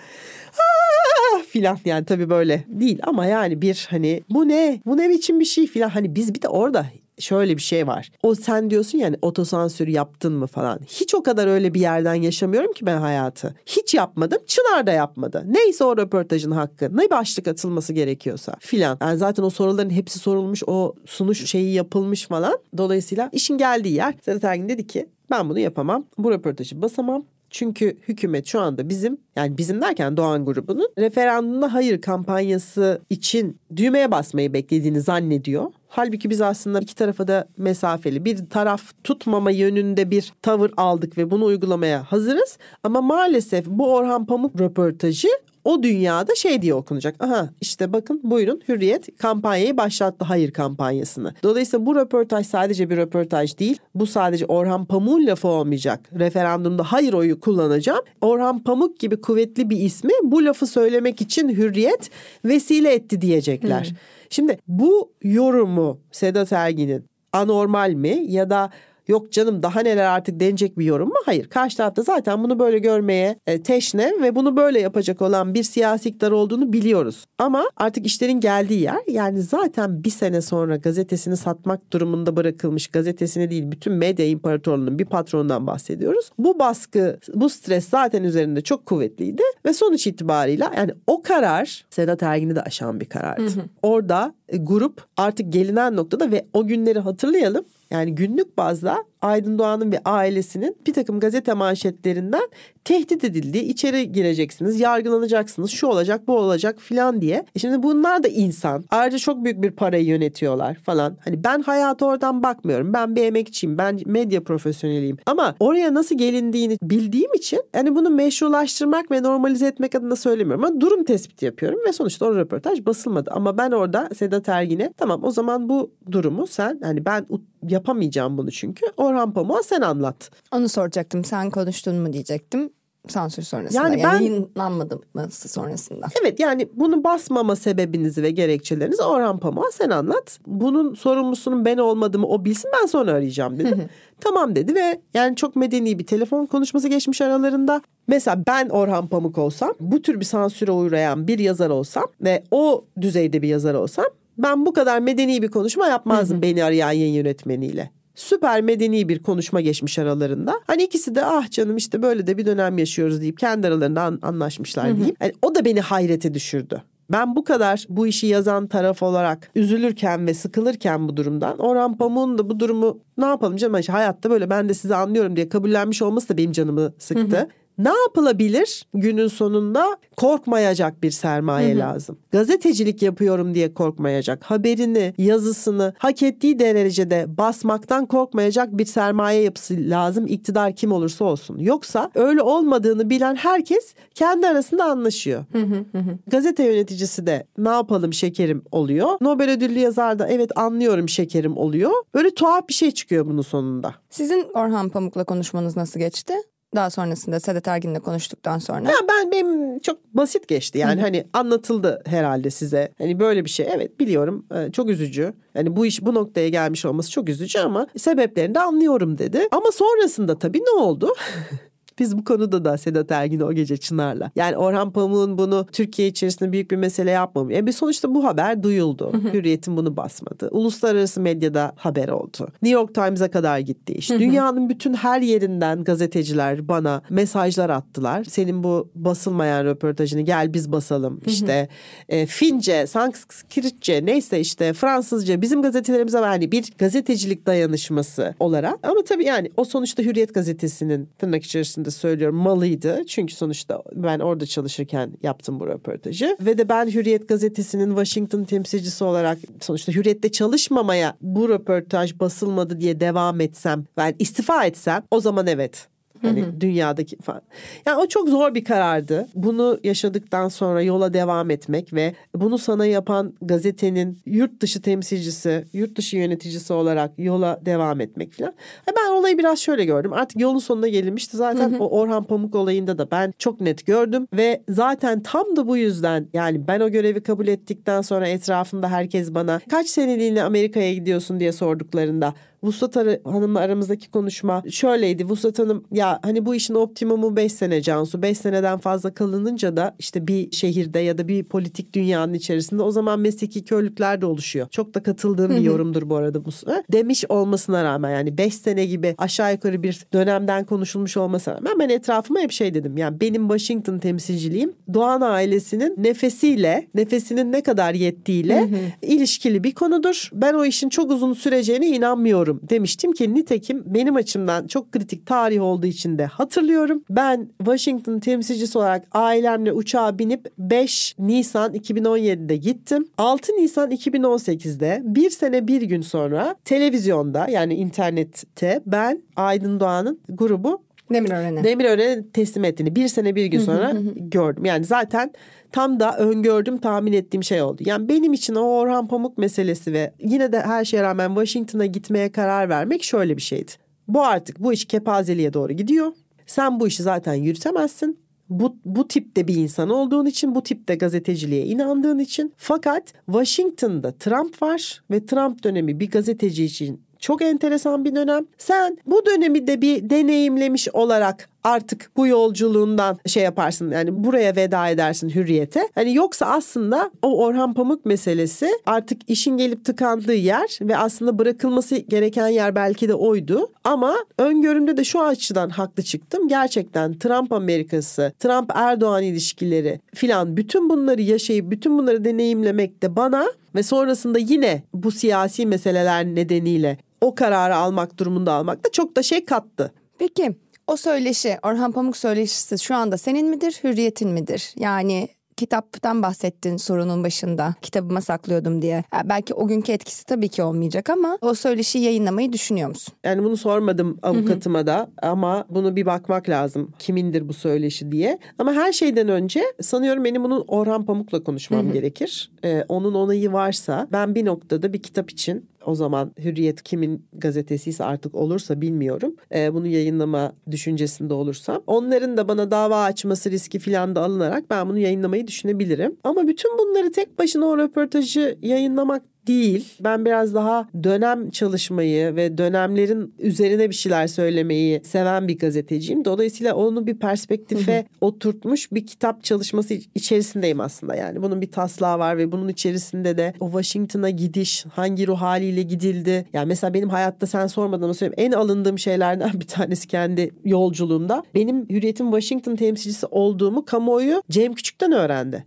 Speaker 2: filan yani tabii böyle değil ama yani bir hani bu ne bu ne biçim bir şey filan hani biz bir de orada şöyle bir şey var. O sen diyorsun yani otosansür yaptın mı falan. Hiç o kadar öyle bir yerden yaşamıyorum ki ben hayatı. Hiç yapmadım. Çınar da yapmadı. Neyse o röportajın hakkı. Ne başlık atılması gerekiyorsa filan. Yani zaten o soruların hepsi sorulmuş. O sunuş şeyi yapılmış falan. Dolayısıyla işin geldiği yer. Sedat Ergin dedi ki ben bunu yapamam. Bu röportajı basamam. Çünkü hükümet şu anda bizim yani bizim derken Doğan grubunun referandumda hayır kampanyası için düğmeye basmayı beklediğini zannediyor. Halbuki biz aslında iki tarafa da mesafeli bir taraf tutmama yönünde bir tavır aldık ve bunu uygulamaya hazırız. Ama maalesef bu Orhan Pamuk röportajı o dünyada şey diye okunacak. Aha işte bakın buyurun Hürriyet kampanyayı başlattı hayır kampanyasını. Dolayısıyla bu röportaj sadece bir röportaj değil. Bu sadece Orhan Pamuk'un lafı olmayacak. Referandumda hayır oyu kullanacağım. Orhan Pamuk gibi kuvvetli bir ismi bu lafı söylemek için Hürriyet vesile etti diyecekler. Hmm. Şimdi bu yorumu Sedat Ergin'in anormal mi ya da yok canım daha neler artık denecek bir yorum mu? Hayır. Karşı tarafta zaten bunu böyle görmeye e, teşne ve bunu böyle yapacak olan bir siyasi iktidar olduğunu biliyoruz. Ama artık işlerin geldiği yer yani zaten bir sene sonra gazetesini satmak durumunda bırakılmış gazetesini değil bütün medya imparatorluğunun bir patronundan bahsediyoruz. Bu baskı, bu stres zaten üzerinde çok kuvvetliydi ve sonuç itibarıyla yani o karar Sedat Ergin'i de aşan bir karardı. Hı hı. Orada grup artık gelinen noktada ve o günleri hatırlayalım. Yani günlük bazda Aydın Doğan'ın ve ailesinin bir takım gazete manşetlerinden tehdit edildiği içeri gireceksiniz, yargılanacaksınız, şu olacak, bu olacak filan diye. E şimdi bunlar da insan. Ayrıca çok büyük bir parayı yönetiyorlar falan. Hani ben hayata oradan bakmıyorum. Ben bir emekçiyim. Ben medya profesyoneliyim. Ama oraya nasıl gelindiğini bildiğim için hani bunu meşrulaştırmak ve normalize etmek adına söylemiyorum. Ama durum tespiti yapıyorum ve sonuçta o röportaj basılmadı. Ama ben orada Sedat Ergin'e tamam o zaman bu durumu sen hani ben yapamayacağım bunu çünkü. Orhan Pamuk'a sen anlat.
Speaker 1: Onu soracaktım. Sen konuştun mu diyecektim sansür sonrasında. Yani, ben, yayınlanmadı mı sonrasında?
Speaker 2: Evet yani bunu basmama sebebinizi ve gerekçelerinizi Orhan Pamuk'a sen anlat. Bunun sorumlusunun ben olmadığımı o bilsin ben sonra arayacağım dedim. tamam dedi ve yani çok medeni bir telefon konuşması geçmiş aralarında. Mesela ben Orhan Pamuk olsam bu tür bir sansüre uğrayan bir yazar olsam ve o düzeyde bir yazar olsam ben bu kadar medeni bir konuşma yapmazdım beni arayan yayın yönetmeniyle süper medeni bir konuşma geçmiş aralarında. Hani ikisi de ah canım işte böyle de bir dönem yaşıyoruz deyip kendi aralarında an, anlaşmışlar diyeyim. Yani o da beni hayrete düşürdü. Ben bu kadar bu işi yazan taraf olarak üzülürken ve sıkılırken bu durumdan Orhan Pamuk'un da bu durumu ne yapalım canım hayatta böyle ben de sizi anlıyorum diye kabullenmiş olması da benim canımı sıktı. Ne yapılabilir? Günün sonunda korkmayacak bir sermaye hı hı. lazım. Gazetecilik yapıyorum diye korkmayacak. Haberini, yazısını hak ettiği derecede basmaktan korkmayacak bir sermaye yapısı lazım. İktidar kim olursa olsun. Yoksa öyle olmadığını bilen herkes kendi arasında anlaşıyor. Hı hı hı. Gazete yöneticisi de ne yapalım şekerim oluyor. Nobel ödüllü yazar da evet anlıyorum şekerim oluyor. Böyle tuhaf bir şey çıkıyor bunun sonunda.
Speaker 1: Sizin Orhan Pamuk'la konuşmanız nasıl geçti? Daha sonrasında Sedat Ergin'le konuştuktan sonra.
Speaker 2: Ya ben benim çok basit geçti. Yani Hı-hı. hani anlatıldı herhalde size. Hani böyle bir şey. Evet biliyorum. Ee, çok üzücü. Yani bu iş bu noktaya gelmiş olması çok üzücü ama sebeplerini de anlıyorum dedi. Ama sonrasında tabii ne oldu? Biz bu konuda da Sedat Ergin o gece Çınar'la. Yani Orhan Pamuk'un bunu Türkiye içerisinde büyük bir mesele yapmamıyor. Yani bir sonuçta bu haber duyuldu. Hürriyet'in bunu basmadı. Uluslararası medyada haber oldu. New York Times'a kadar gitti. İşte dünyanın bütün her yerinden gazeteciler bana mesajlar attılar. Senin bu basılmayan röportajını gel biz basalım. İşte e, Fince, Sanskritçe neyse işte Fransızca bizim gazetelerimize yani bir gazetecilik dayanışması olarak. Ama tabii yani o sonuçta Hürriyet gazetesinin tırnak içerisinde de söylüyorum malıydı. Çünkü sonuçta ben orada çalışırken yaptım bu röportajı. Ve de ben Hürriyet gazetesinin Washington temsilcisi olarak sonuçta Hürriyet'te çalışmamaya bu röportaj basılmadı diye devam etsem ben istifa etsem o zaman evet Hani dünyadaki falan. Yani o çok zor bir karardı. Bunu yaşadıktan sonra yola devam etmek ve bunu sana yapan gazetenin yurt dışı temsilcisi, yurt dışı yöneticisi olarak yola devam etmek falan. Ben olayı biraz şöyle gördüm. Artık yolun sonuna gelinmişti. Zaten o Orhan Pamuk olayında da ben çok net gördüm ve zaten tam da bu yüzden yani ben o görevi kabul ettikten sonra etrafımda herkes bana kaç seneliğine Amerika'ya gidiyorsun diye sorduklarında Vuslat Hanım'la aramızdaki konuşma şöyleydi. Vuslat Hanım ya hani bu işin optimumu 5 sene Cansu. 5 seneden fazla kalınınca da işte bir şehirde ya da bir politik dünyanın içerisinde o zaman mesleki körlükler de oluşuyor. Çok da katıldığım bir yorumdur bu arada bu. Demiş olmasına rağmen yani 5 sene gibi aşağı yukarı bir dönemden konuşulmuş olmasına rağmen ben etrafıma hep şey dedim. Yani benim Washington temsilciliğim Doğan ailesinin nefesiyle, nefesinin ne kadar yettiğiyle ilişkili bir konudur. Ben o işin çok uzun süreceğine inanmıyorum demiştim ki nitekim benim açımdan çok kritik tarih olduğu için de hatırlıyorum. Ben Washington temsilcisi olarak ailemle uçağa binip 5 Nisan 2017'de gittim. 6 Nisan 2018'de bir sene bir gün sonra televizyonda yani internette ben Aydın Doğan'ın grubu
Speaker 1: Demirören'e.
Speaker 2: Demirören'e teslim ettiğini bir sene bir gün sonra gördüm. Yani zaten tam da öngördüm tahmin ettiğim şey oldu. Yani benim için o Orhan Pamuk meselesi ve yine de her şeye rağmen Washington'a gitmeye karar vermek şöyle bir şeydi. Bu artık bu iş kepazeliğe doğru gidiyor. Sen bu işi zaten yürütemezsin. Bu, bu tipte bir insan olduğun için, bu tipte gazeteciliğe inandığın için. Fakat Washington'da Trump var ve Trump dönemi bir gazeteci için çok enteresan bir dönem. Sen bu dönemi de bir deneyimlemiş olarak artık bu yolculuğundan şey yaparsın yani buraya veda edersin hürriyete. Hani yoksa aslında o Orhan Pamuk meselesi artık işin gelip tıkandığı yer ve aslında bırakılması gereken yer belki de oydu. Ama öngörümde de şu açıdan haklı çıktım. Gerçekten Trump Amerikası, Trump Erdoğan ilişkileri filan bütün bunları yaşayıp bütün bunları deneyimlemek de bana ve sonrasında yine bu siyasi meseleler nedeniyle o kararı almak durumunda almak da çok da şey kattı.
Speaker 1: Peki o söyleşi Orhan Pamuk söyleşisi şu anda senin midir, hürriyetin midir? Yani kitaptan bahsettin sorunun başında. Kitabıma saklıyordum diye. Yani belki o günkü etkisi tabii ki olmayacak ama o söyleşiyi yayınlamayı düşünüyor musun?
Speaker 2: Yani bunu sormadım avukatıma da ama bunu bir bakmak lazım. Kimindir bu söyleşi diye. Ama her şeyden önce sanıyorum benim bunu Orhan Pamuk'la konuşmam gerekir. Ee, onun onayı varsa ben bir noktada bir kitap için o zaman Hürriyet kimin gazetesiyse artık olursa bilmiyorum. E, bunu yayınlama düşüncesinde olursam. Onların da bana dava açması riski falan da alınarak ben bunu yayınlamayı düşünebilirim. Ama bütün bunları tek başına o röportajı yayınlamak değil. Ben biraz daha dönem çalışmayı ve dönemlerin üzerine bir şeyler söylemeyi seven bir gazeteciyim. Dolayısıyla onu bir perspektife oturtmuş bir kitap çalışması içerisindeyim aslında. Yani bunun bir taslağı var ve bunun içerisinde de o Washington'a gidiş hangi ruh haliyle gidildi. Yani mesela benim hayatta sen sormadan ama söyleyeyim en alındığım şeylerden bir tanesi kendi yolculuğumda. Benim Hürriyet'in Washington temsilcisi olduğumu kamuoyu Cem Küçük'ten öğrendi.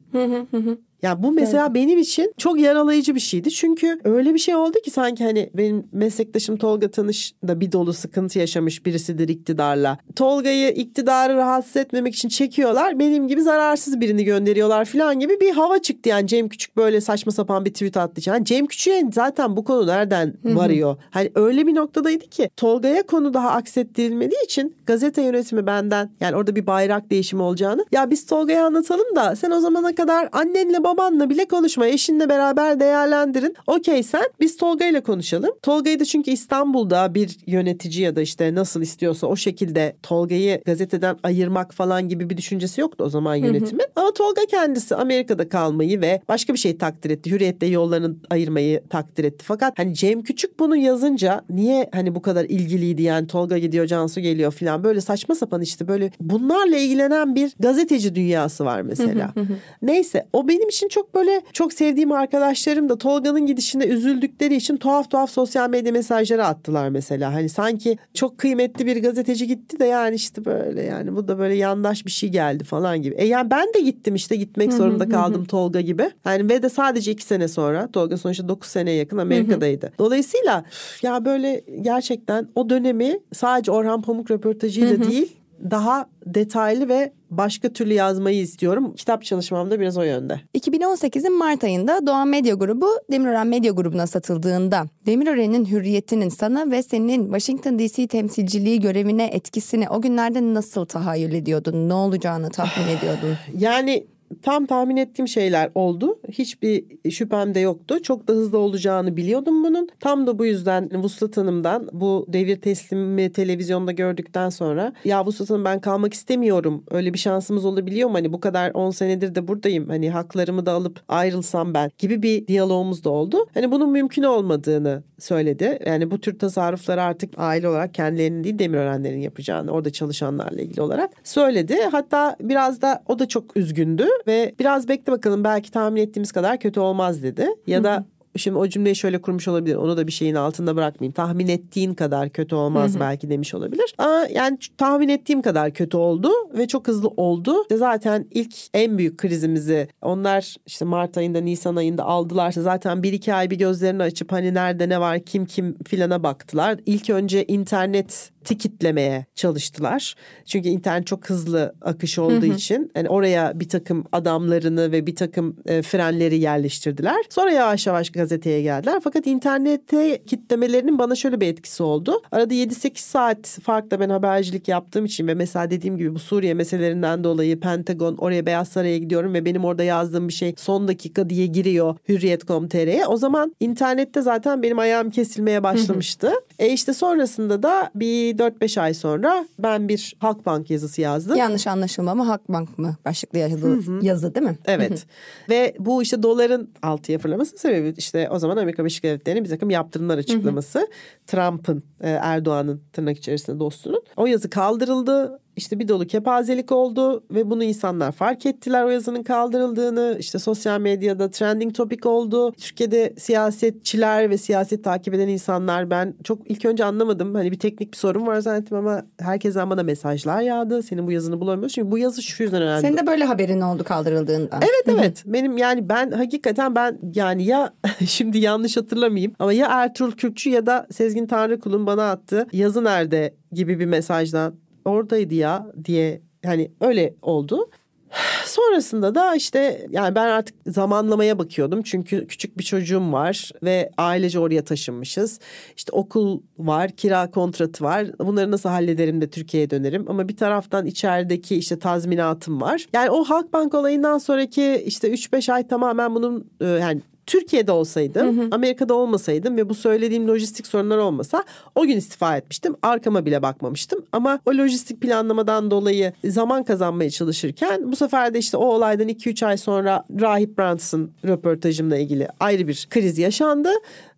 Speaker 2: Ya bu mesela evet. benim için çok yaralayıcı bir şeydi. Çünkü öyle bir şey oldu ki sanki hani benim meslektaşım Tolga Tanış da bir dolu sıkıntı yaşamış birisidir iktidarla. Tolga'yı iktidarı rahatsız etmemek için çekiyorlar. Benim gibi zararsız birini gönderiyorlar falan gibi bir hava çıktı. Yani Cem Küçük böyle saçma sapan bir tweet attı. Yani Cem Küçük'e zaten bu konu nereden varıyor? Hani öyle bir noktadaydı ki Tolga'ya konu daha aksettirilmediği için gazete yönetimi benden yani orada bir bayrak değişimi olacağını ya biz Tolga'ya anlatalım da sen o zamana kadar annenle babanla bile konuşma. Eşinle beraber değerlendirin. Okey sen biz Tolga ile konuşalım. Tolga'yı da çünkü İstanbul'da bir yönetici ya da işte nasıl istiyorsa o şekilde Tolga'yı gazeteden ayırmak falan gibi bir düşüncesi yoktu o zaman yönetimin. Hı hı. Ama Tolga kendisi Amerika'da kalmayı ve başka bir şey takdir etti. Hürriyette yollarını ayırmayı takdir etti. Fakat hani Cem Küçük bunu yazınca niye hani bu kadar ilgiliydi yani Tolga gidiyor Cansu geliyor falan böyle saçma sapan işte böyle bunlarla ilgilenen bir gazeteci dünyası var mesela. Neyse o benim için çok böyle çok sevdiğim arkadaşlarım da Tolga'nın gidişinde üzüldükleri için tuhaf tuhaf sosyal medya mesajları attılar mesela. Hani sanki çok kıymetli bir gazeteci gitti de yani işte böyle yani bu da böyle yandaş bir şey geldi falan gibi. E yani ben de gittim işte gitmek zorunda kaldım Tolga gibi. Yani ve de sadece iki sene sonra Tolga sonuçta dokuz seneye yakın Amerika'daydı. Dolayısıyla ya böyle gerçekten o dönemi sadece Orhan Pamuk röportajıyla değil daha detaylı ve başka türlü yazmayı istiyorum. Kitap çalışmam da biraz o yönde.
Speaker 1: 2018'in Mart ayında Doğan Medya Grubu Demirören Medya Grubu'na satıldığında Demirören'in hürriyetinin sana ve senin Washington DC temsilciliği görevine etkisini o günlerde nasıl tahayyül ediyordun? Ne olacağını tahmin ediyordun?
Speaker 2: Yani tam tahmin ettiğim şeyler oldu. Hiçbir şüphem de yoktu. Çok da hızlı olacağını biliyordum bunun. Tam da bu yüzden Vuslat Hanım'dan bu devir teslimi televizyonda gördükten sonra ya Vuslat Hanım ben kalmak istemiyorum. Öyle bir şansımız olabiliyor mu? Hani bu kadar 10 senedir de buradayım. Hani haklarımı da alıp ayrılsam ben gibi bir diyalogumuz da oldu. Hani bunun mümkün olmadığını söyledi. Yani bu tür tasarrufları artık aile olarak kendilerinin değil Demirörenlerin yapacağını orada çalışanlarla ilgili olarak söyledi. Hatta biraz da o da çok üzgündü ve biraz bekle bakalım belki tahmin ettiğimiz kadar kötü olmaz dedi. Ya da Şimdi o cümleyi şöyle kurmuş olabilir. Onu da bir şeyin altında bırakmayayım. Tahmin ettiğin kadar kötü olmaz belki demiş olabilir. Ama yani tahmin ettiğim kadar kötü oldu ve çok hızlı oldu. İşte zaten ilk en büyük krizimizi onlar işte Mart ayında Nisan ayında aldılarsa zaten bir iki ay bir gözlerini açıp hani nerede ne var kim kim filana baktılar. İlk önce internet tikitlemeye çalıştılar. Çünkü internet çok hızlı akış olduğu hı hı. için yani oraya bir takım adamlarını ve bir takım e, frenleri yerleştirdiler. Sonra yavaş yavaş gazeteye geldiler. Fakat internette kitlemelerinin bana şöyle bir etkisi oldu. Arada 7-8 saat farkla ben habercilik yaptığım için ve mesela dediğim gibi bu Suriye meselelerinden dolayı Pentagon oraya Beyaz Saray'a gidiyorum ve benim orada yazdığım bir şey son dakika diye giriyor Hürriyet.com.tr'ye. O zaman internette zaten benim ayağım kesilmeye başlamıştı. e işte sonrasında da bir 4-5 ay sonra ben bir Halkbank yazısı yazdım.
Speaker 1: Yanlış anlaşılma ama Halkbank mı başlıklı yazı, yazı değil mi?
Speaker 2: Evet. Ve bu işte doların altıya fırlaması sebebi işte o zaman Amerika Birleşik Devletleri'nin bir takım yaptırımlar açıklaması. Trump'ın, e, Erdoğan'ın tırnak içerisinde dostunun. O yazı kaldırıldı işte bir dolu kepazelik oldu ve bunu insanlar fark ettiler o yazının kaldırıldığını. İşte sosyal medyada trending topic oldu. Türkiye'de siyasetçiler ve siyaset takip eden insanlar ben çok ilk önce anlamadım. Hani bir teknik bir sorun var zannettim ama herkesten bana mesajlar yağdı. Senin bu yazını bulamıyoruz. Çünkü bu yazı şu yüzden önemli.
Speaker 1: Senin de böyle haberin oldu kaldırıldığında.
Speaker 2: Evet evet. Benim yani ben hakikaten ben yani ya şimdi yanlış hatırlamayayım ama ya Ertuğrul Kürkçü ya da Sezgin Tanrıkul'un bana attığı yazı nerede gibi bir mesajdan oradaydı ya diye hani öyle oldu. Sonrasında da işte yani ben artık zamanlamaya bakıyordum. Çünkü küçük bir çocuğum var ve ailece oraya taşınmışız. İşte okul var, kira kontratı var. Bunları nasıl hallederim de Türkiye'ye dönerim. Ama bir taraftan içerideki işte tazminatım var. Yani o Halkbank olayından sonraki işte 3-5 ay tamamen bunun e, yani Türkiye'de olsaydım, hı hı. Amerika'da olmasaydım ve bu söylediğim lojistik sorunlar olmasa o gün istifa etmiştim. Arkama bile bakmamıştım. Ama o lojistik planlamadan dolayı zaman kazanmaya çalışırken bu sefer de işte o olaydan 2-3 ay sonra Rahip Brunson röportajımla ilgili ayrı bir kriz yaşandı.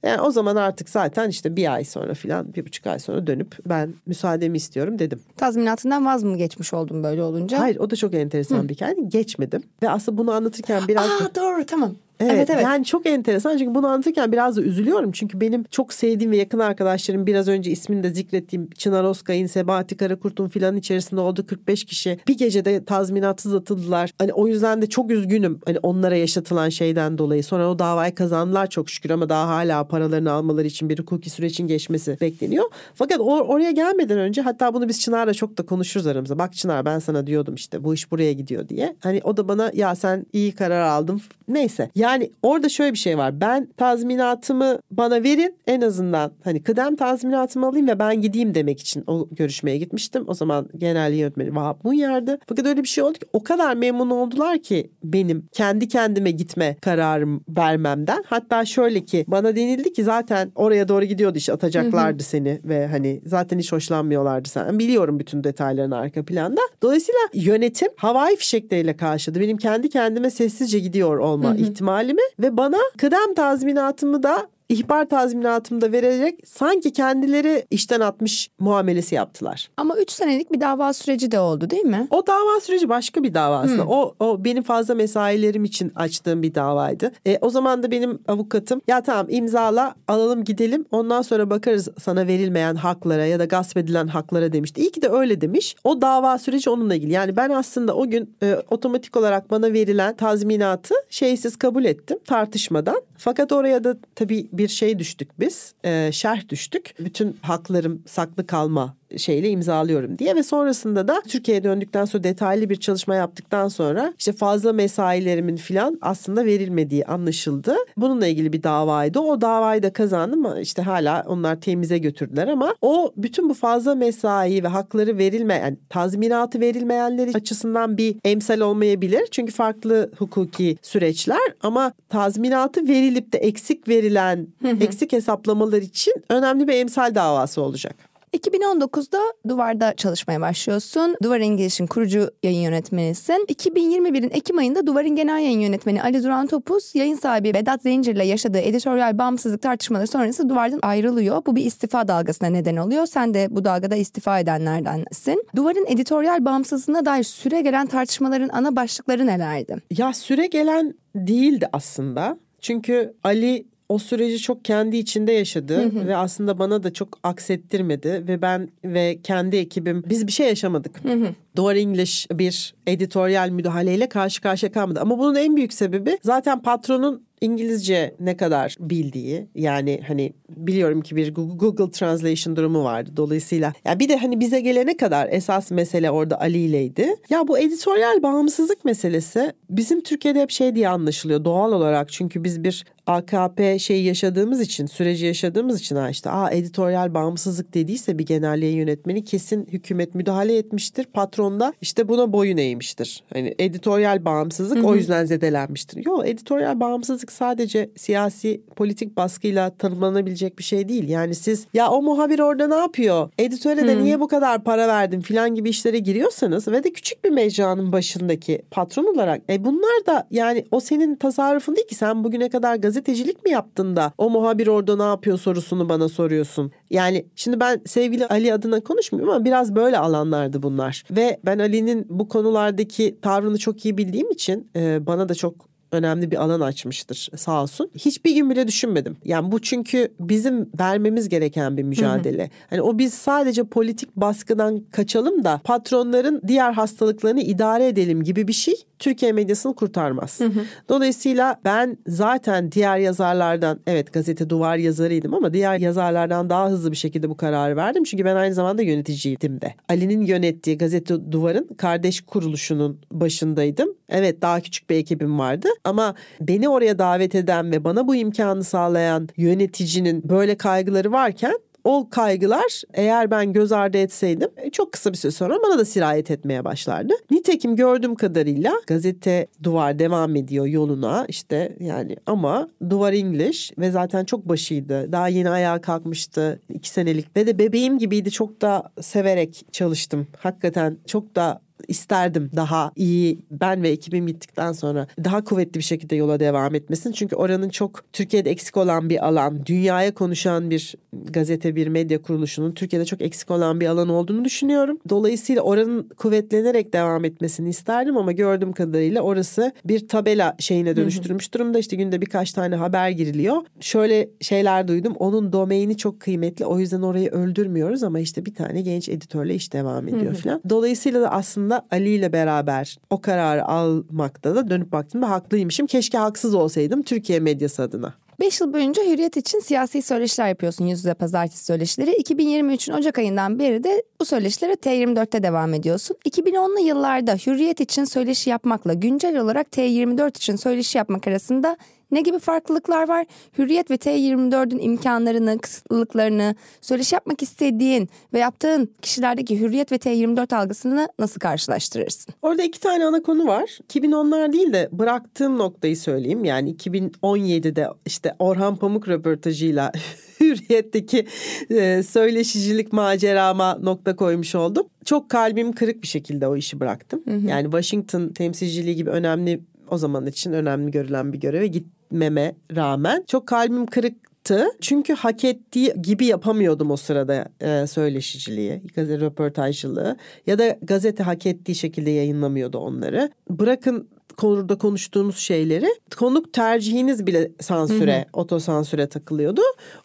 Speaker 2: Yani o zaman artık zaten işte bir ay sonra filan bir buçuk ay sonra dönüp ben müsaademi istiyorum dedim.
Speaker 1: Tazminatından vaz mı geçmiş oldun böyle olunca?
Speaker 2: Hayır o da çok enteresan Hı. bir hikaye. Geçmedim ve aslında bunu anlatırken biraz...
Speaker 1: Aa da... doğru tamam.
Speaker 2: Evet, evet evet. Yani çok enteresan çünkü bunu anlatırken biraz da üzülüyorum. Çünkü benim çok sevdiğim ve yakın arkadaşlarım biraz önce ismini de zikrettiğim Çınar Oskay'ın, Sebahati Karakurt'un filan içerisinde oldu 45 kişi. Bir gecede tazminatsız atıldılar. Hani o yüzden de çok üzgünüm. Hani onlara yaşatılan şeyden dolayı. Sonra o davayı kazandılar çok şükür ama daha hala paralarını almaları için bir hukuki sürecin geçmesi bekleniyor. Fakat or- oraya gelmeden önce hatta bunu biz Çınar'la çok da konuşuruz aramızda. Bak Çınar ben sana diyordum işte bu iş buraya gidiyor diye. Hani o da bana ya sen iyi karar aldın. Neyse. Yani orada şöyle bir şey var. Ben tazminatımı bana verin en azından hani kıdem tazminatımı alayım ve ben gideyim demek için o görüşmeye gitmiştim. O zaman genel yönetmeni Vahap Munyar'dı. Fakat öyle bir şey oldu ki o kadar memnun oldular ki benim kendi kendime gitme kararım vermemden. Hatta şöyle ki bana denildi ki zaten oraya doğru gidiyordu işte atacaklardı seni ve hani zaten hiç hoşlanmıyorlardı sen. Biliyorum bütün detaylarını arka planda. Dolayısıyla yönetim havai fişekleriyle karşıladı. Benim kendi kendime sessizce gidiyor olma ihtimalimi ve bana kıdem tazminatımı da ihbar tazminatımı da vererek sanki kendileri işten atmış muamelesi yaptılar.
Speaker 1: Ama 3 senelik bir dava süreci de oldu değil mi?
Speaker 2: O dava süreci başka bir dava aslında. Hmm. O, o benim fazla mesailerim için açtığım bir davaydı. E, o zaman da benim avukatım ya tamam imzala alalım gidelim ondan sonra bakarız sana verilmeyen haklara ya da gasp edilen haklara demişti. İyi ki de öyle demiş. O dava süreci onunla ilgili. Yani ben aslında o gün e, otomatik olarak bana verilen tazminatı şeysiz kabul ettim tartışmadan. Fakat oraya da tabii bir şey düştük biz. E, şerh düştük. Bütün haklarım saklı kalma şeyle imzalıyorum diye ve sonrasında da Türkiye'ye döndükten sonra detaylı bir çalışma yaptıktan sonra işte fazla mesailerimin filan aslında verilmediği anlaşıldı. Bununla ilgili bir davaydı. O davayı da kazandım ama işte hala onlar temize götürdüler ama o bütün bu fazla mesai ve hakları verilmeyen, tazminatı verilmeyenler açısından bir emsal olmayabilir. Çünkü farklı hukuki süreçler ama tazminatı verilip de eksik verilen, eksik hesaplamalar için önemli bir emsal davası olacak.
Speaker 1: 2019'da Duvar'da çalışmaya başlıyorsun. Duvar İngiliz'in kurucu yayın yönetmenisin. 2021'in Ekim ayında Duvar'ın genel yayın yönetmeni Ali Duran Topuz, yayın sahibi Vedat Zincir'le yaşadığı editoryal bağımsızlık tartışmaları sonrası Duvar'dan ayrılıyor. Bu bir istifa dalgasına neden oluyor. Sen de bu dalgada istifa edenlerdensin. Duvar'ın editoryal bağımsızlığına dair süre gelen tartışmaların ana başlıkları nelerdi?
Speaker 2: Ya süre gelen değildi aslında. Çünkü Ali o süreci çok kendi içinde yaşadı hı hı. ve aslında bana da çok aksettirmedi ve ben ve kendi ekibim biz bir şey yaşamadık. Hı hı. Duvar English bir editoryal müdahaleyle karşı karşıya kalmadı. Ama bunun en büyük sebebi zaten patronun İngilizce ne kadar bildiği yani hani biliyorum ki bir Google Translation durumu vardı dolayısıyla. Ya bir de hani bize gelene kadar esas mesele orada Ali ileydi. Ya bu editoryal bağımsızlık meselesi bizim Türkiye'de hep şey diye anlaşılıyor doğal olarak çünkü biz bir AKP şey yaşadığımız için süreci yaşadığımız için ha işte aa editoryal bağımsızlık dediyse bir genel yayın yönetmeni kesin hükümet müdahale etmiştir. Patron da işte buna boyun eğmiştir. Hani editoryal bağımsızlık Hı-hı. o yüzden zedelenmiştir. Yok editoryal bağımsızlık sadece siyasi politik baskıyla tanımlanabilecek bir şey değil. Yani siz ya o muhabir orada ne yapıyor? Editöre de niye bu kadar para verdin filan gibi işlere giriyorsanız ve de küçük bir mecranın başındaki patron olarak e bunlar da yani o senin tasarrufun değil ki sen bugüne kadar gazetecilik mi yaptın da o muhabir orada ne yapıyor sorusunu bana soruyorsun. Yani şimdi ben sevgili Ali adına konuşmuyorum ama biraz böyle alanlardı bunlar. Ve ben Ali'nin bu konulardaki tavrını çok iyi bildiğim için e, bana da çok önemli bir alan açmıştır sağ olsun. Hiçbir gün bile düşünmedim. Yani bu çünkü bizim vermemiz gereken bir mücadele. Hı hı. Hani o biz sadece politik baskıdan kaçalım da patronların diğer hastalıklarını idare edelim gibi bir şey Türkiye medyasını kurtarmaz. Hı hı. Dolayısıyla ben zaten diğer yazarlardan evet gazete duvar yazarıydım ama diğer yazarlardan daha hızlı bir şekilde bu kararı verdim. Çünkü ben aynı zamanda yöneticiydim de. Ali'nin yönettiği gazete duvarın kardeş kuruluşunun başındaydım. Evet daha küçük bir ekibim vardı ama beni oraya davet eden ve bana bu imkanı sağlayan yöneticinin böyle kaygıları varken o kaygılar eğer ben göz ardı etseydim e, çok kısa bir süre sonra bana da sirayet etmeye başlardı. Nitekim gördüğüm kadarıyla gazete duvar devam ediyor yoluna işte yani ama duvar English ve zaten çok başıydı. Daha yeni ayağa kalkmıştı iki senelik ve de bebeğim gibiydi çok da severek çalıştım. Hakikaten çok da isterdim daha iyi ben ve ekibim gittikten sonra daha kuvvetli bir şekilde yola devam etmesin. Çünkü oranın çok Türkiye'de eksik olan bir alan, dünyaya konuşan bir gazete, bir medya kuruluşunun Türkiye'de çok eksik olan bir alan olduğunu düşünüyorum. Dolayısıyla oranın kuvvetlenerek devam etmesini isterdim ama gördüğüm kadarıyla orası bir tabela şeyine dönüştürmüş durumda. İşte günde birkaç tane haber giriliyor. Şöyle şeyler duydum. Onun domaini çok kıymetli. O yüzden orayı öldürmüyoruz ama işte bir tane genç editörle iş devam ediyor falan. Dolayısıyla da aslında aslında Ali ile beraber o kararı almakta da dönüp baktığımda haklıymışım. Keşke haksız olsaydım Türkiye medyası adına.
Speaker 1: 5 yıl boyunca Hürriyet için siyasi söyleşiler yapıyorsun yüz yüze pazartesi söyleşileri. 2023'ün Ocak ayından beri de bu söyleşilere T24'te devam ediyorsun. 2010'lu yıllarda Hürriyet için söyleşi yapmakla güncel olarak T24 için söyleşi yapmak arasında ne gibi farklılıklar var? Hürriyet ve T24'ün imkanlarını, kısıtlılıklarını, söyleşi yapmak istediğin ve yaptığın kişilerdeki Hürriyet ve T24 algısını nasıl karşılaştırırsın?
Speaker 2: Orada iki tane ana konu var. 2010'lar değil de bıraktığım noktayı söyleyeyim. Yani 2017'de işte Orhan Pamuk röportajıyla Hürriyet'teki e, söyleşicilik macerama nokta koymuş oldum. Çok kalbim kırık bir şekilde o işi bıraktım. Hı hı. Yani Washington temsilciliği gibi önemli o zaman için önemli görülen bir göreve git gitmeme rağmen çok kalbim kırıktı. Çünkü hak ettiği gibi yapamıyordum o sırada e, söyleşiciliği, röportajcılığı ya da gazete hak ettiği şekilde yayınlamıyordu onları. Bırakın konuda konuştuğumuz şeyleri konuk tercihiniz bile sansüre, otosansüre takılıyordu.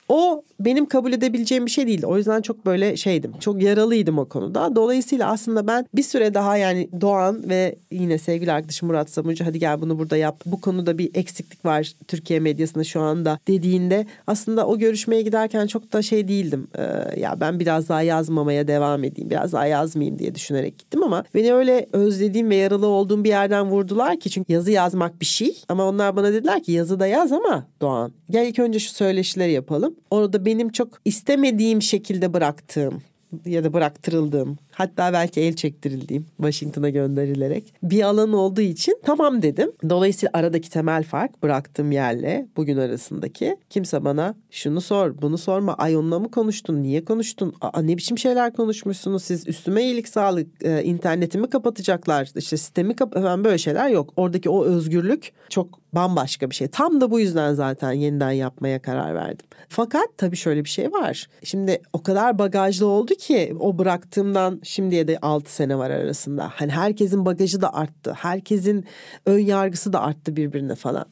Speaker 2: O benim kabul edebileceğim bir şey değildi. O yüzden çok böyle şeydim. Çok yaralıydım o konuda. Dolayısıyla aslında ben bir süre daha yani Doğan ve yine sevgili arkadaşım Murat Samucu hadi gel bunu burada yap. Bu konuda bir eksiklik var Türkiye medyasında şu anda dediğinde aslında o görüşmeye giderken çok da şey değildim. Ee, ya ben biraz daha yazmamaya devam edeyim. Biraz daha yazmayayım diye düşünerek gittim ama beni öyle özlediğim ve yaralı olduğum bir yerden vurdular ki çünkü yazı yazmak bir şey ama onlar bana dediler ki yazı da yaz ama Doğan gel ilk önce şu söyleşileri yapalım. Orada benim çok istemediğim şekilde bıraktığım ya da bıraktırıldığım hatta belki el çektirildiğim Washington'a gönderilerek bir alan olduğu için tamam dedim. Dolayısıyla aradaki temel fark bıraktığım yerle bugün arasındaki kimse bana şunu sor bunu sorma ay onunla mı konuştun niye konuştun Aa, ne biçim şeyler konuşmuşsunuz siz üstüme iyilik sağlık e, internetimi kapatacaklar işte sistemi kap falan böyle şeyler yok. Oradaki o özgürlük çok bambaşka bir şey. Tam da bu yüzden zaten yeniden yapmaya karar verdim. Fakat tabii şöyle bir şey var. Şimdi o kadar bagajlı oldu ki o bıraktığımdan şimdiye de 6 sene var arasında. Hani herkesin bagajı da arttı. Herkesin ön yargısı da arttı birbirine falan.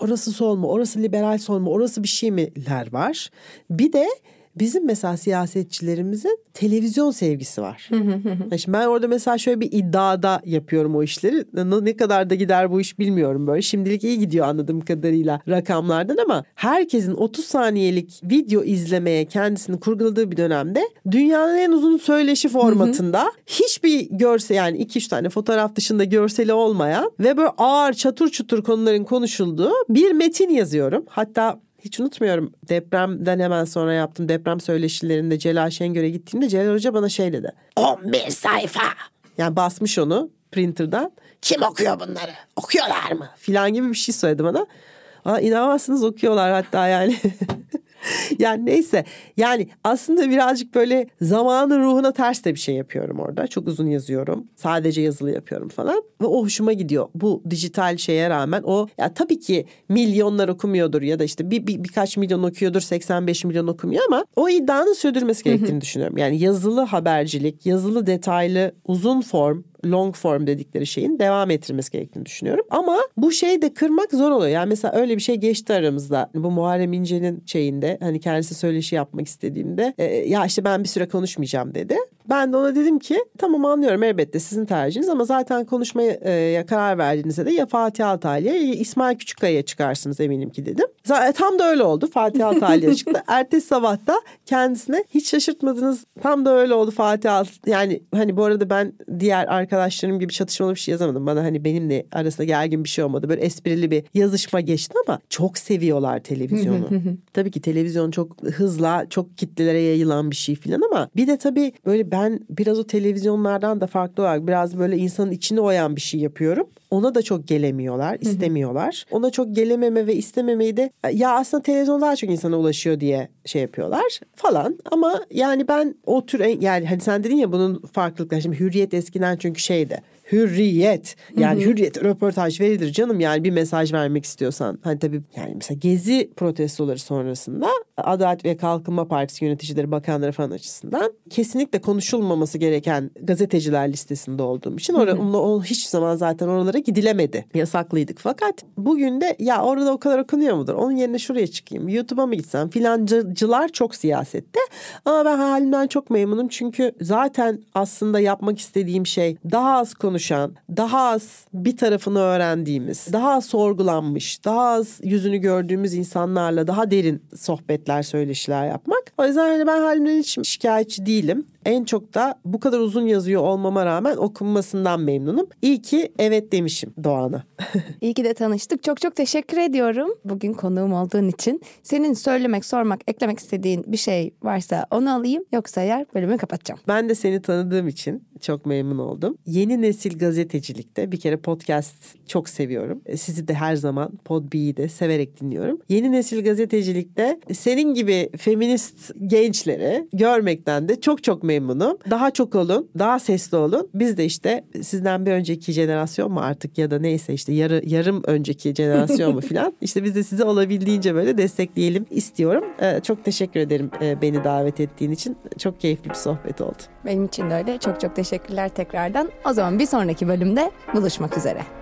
Speaker 2: Orası sol mu? Orası liberal sol mu? Orası bir şey miler var. Bir de bizim mesela siyasetçilerimizin televizyon sevgisi var. Şimdi ben orada mesela şöyle bir iddiada yapıyorum o işleri. Ne kadar da gider bu iş bilmiyorum böyle. Şimdilik iyi gidiyor anladığım kadarıyla rakamlardan ama herkesin 30 saniyelik video izlemeye kendisini kurguladığı bir dönemde dünyanın en uzun söyleşi formatında hiçbir görsel yani 2-3 tane fotoğraf dışında görseli olmayan ve böyle ağır çatır çutur konuların konuşulduğu bir metin yazıyorum. Hatta hiç unutmuyorum depremden hemen sonra yaptım deprem söyleşilerinde Celal Şengör'e gittiğimde Celal Hoca bana şey dedi. 11 sayfa. Yani basmış onu printer'dan. Kim okuyor bunları? Okuyorlar mı? Filan gibi bir şey söyledi bana. Aa, inanmazsınız okuyorlar hatta yani. yani neyse yani aslında birazcık böyle zamanın ruhuna ters de bir şey yapıyorum orada. Çok uzun yazıyorum. Sadece yazılı yapıyorum falan. Ve o hoşuma gidiyor. Bu dijital şeye rağmen o ya tabii ki milyonlar okumuyordur ya da işte bir, bir birkaç milyon okuyordur 85 milyon okumuyor ama o iddianın sürdürmesi gerektiğini düşünüyorum. Yani yazılı habercilik, yazılı detaylı uzun form long form dedikleri şeyin devam ettirmesi gerektiğini düşünüyorum. Ama bu şeyi de kırmak zor oluyor. Yani mesela öyle bir şey geçti aramızda. Bu Muharrem İnce'nin şeyinde hani kendisi söyleşi yapmak istediğimde e, ya işte ben bir süre konuşmayacağım dedi. Ben de ona dedim ki tamam anlıyorum elbette sizin tercihiniz ama zaten konuşmaya e, karar verdiğinizde de ya Fatih Altaylı'ya ya İsmail Küçükkaya'ya çıkarsınız eminim ki dedim. Zaten tam da öyle oldu. Fatih Altaylı'ya çıktı. Ertesi sabah da kendisine hiç şaşırtmadınız. Tam da öyle oldu Fatih Alt yani hani bu arada ben diğer arkadaşlarım gibi çatışmalı bir şey yazamadım. Bana hani benimle arasında gergin bir şey olmadı. Böyle esprili bir yazışma geçti ama çok seviyorlar televizyonu. tabii ki televizyon çok hızla çok kitlelere yayılan bir şey filan ama bir de tabii böyle ben biraz o televizyonlardan da farklı olarak biraz böyle insanın içine oyan bir şey yapıyorum. Ona da çok gelemiyorlar, istemiyorlar. Ona çok gelememe ve istememeyi de ya aslında televizyon daha çok insana ulaşıyor diye şey yapıyorlar falan. Ama yani ben o tür yani hani sen dedin ya bunun farklılıkları. Şimdi hürriyet eskiden çünkü şeydi hürriyet. Yani hürriyet röportaj verilir canım yani bir mesaj vermek istiyorsan. Hani tabii yani mesela gezi protestoları sonrasında Adalet ve Kalkınma Partisi yöneticileri, bakanları falan açısından kesinlikle konuşulmaması gereken gazeteciler listesinde olduğum için orada o hiç zaman zaten oralara gidilemedi. Yasaklıydık. Fakat bugün de ya orada o kadar okunuyor mudur? Onun yerine şuraya çıkayım. YouTube'a mı gitsem? Filancılar çok siyasette. Ama ben halimden çok memnunum. Çünkü zaten aslında yapmak istediğim şey daha az konuşan, daha az bir tarafını öğrendiğimiz, daha sorgulanmış, daha az yüzünü gördüğümüz insanlarla daha derin sohbetler, söyleşiler yapmak. O yüzden hani ben halimden hiç şikayetçi değilim. En çok da bu kadar uzun yazıyor olmama rağmen okunmasından memnunum. İyi ki evet demişim Doğan'a.
Speaker 1: İyi ki de tanıştık. Çok çok teşekkür ediyorum bugün konuğum olduğun için. Senin söylemek, sormak, eklemek istediğin bir şey varsa onu alayım. Yoksa eğer bölümü kapatacağım.
Speaker 2: Ben de seni tanıdığım için çok memnun oldum. Yeni nesil gazetecilikte bir kere podcast çok seviyorum. E, sizi de her zaman Podbe'yi de severek dinliyorum. Yeni nesil gazetecilikte senin gibi feminist gençleri görmekten de çok çok memnunum. Daha çok olun, daha sesli olun. Biz de işte sizden bir önceki jenerasyon mu artık ya da neyse işte yarı, yarım önceki jenerasyon mu filan. İşte biz de sizi olabildiğince böyle destekleyelim istiyorum. Ee, çok teşekkür ederim e, beni davet ettiğin için. Çok keyifli bir sohbet oldu.
Speaker 1: Benim için de öyle. Çok çok teşekkürler tekrardan. O zaman bir sonraki bölümde buluşmak üzere.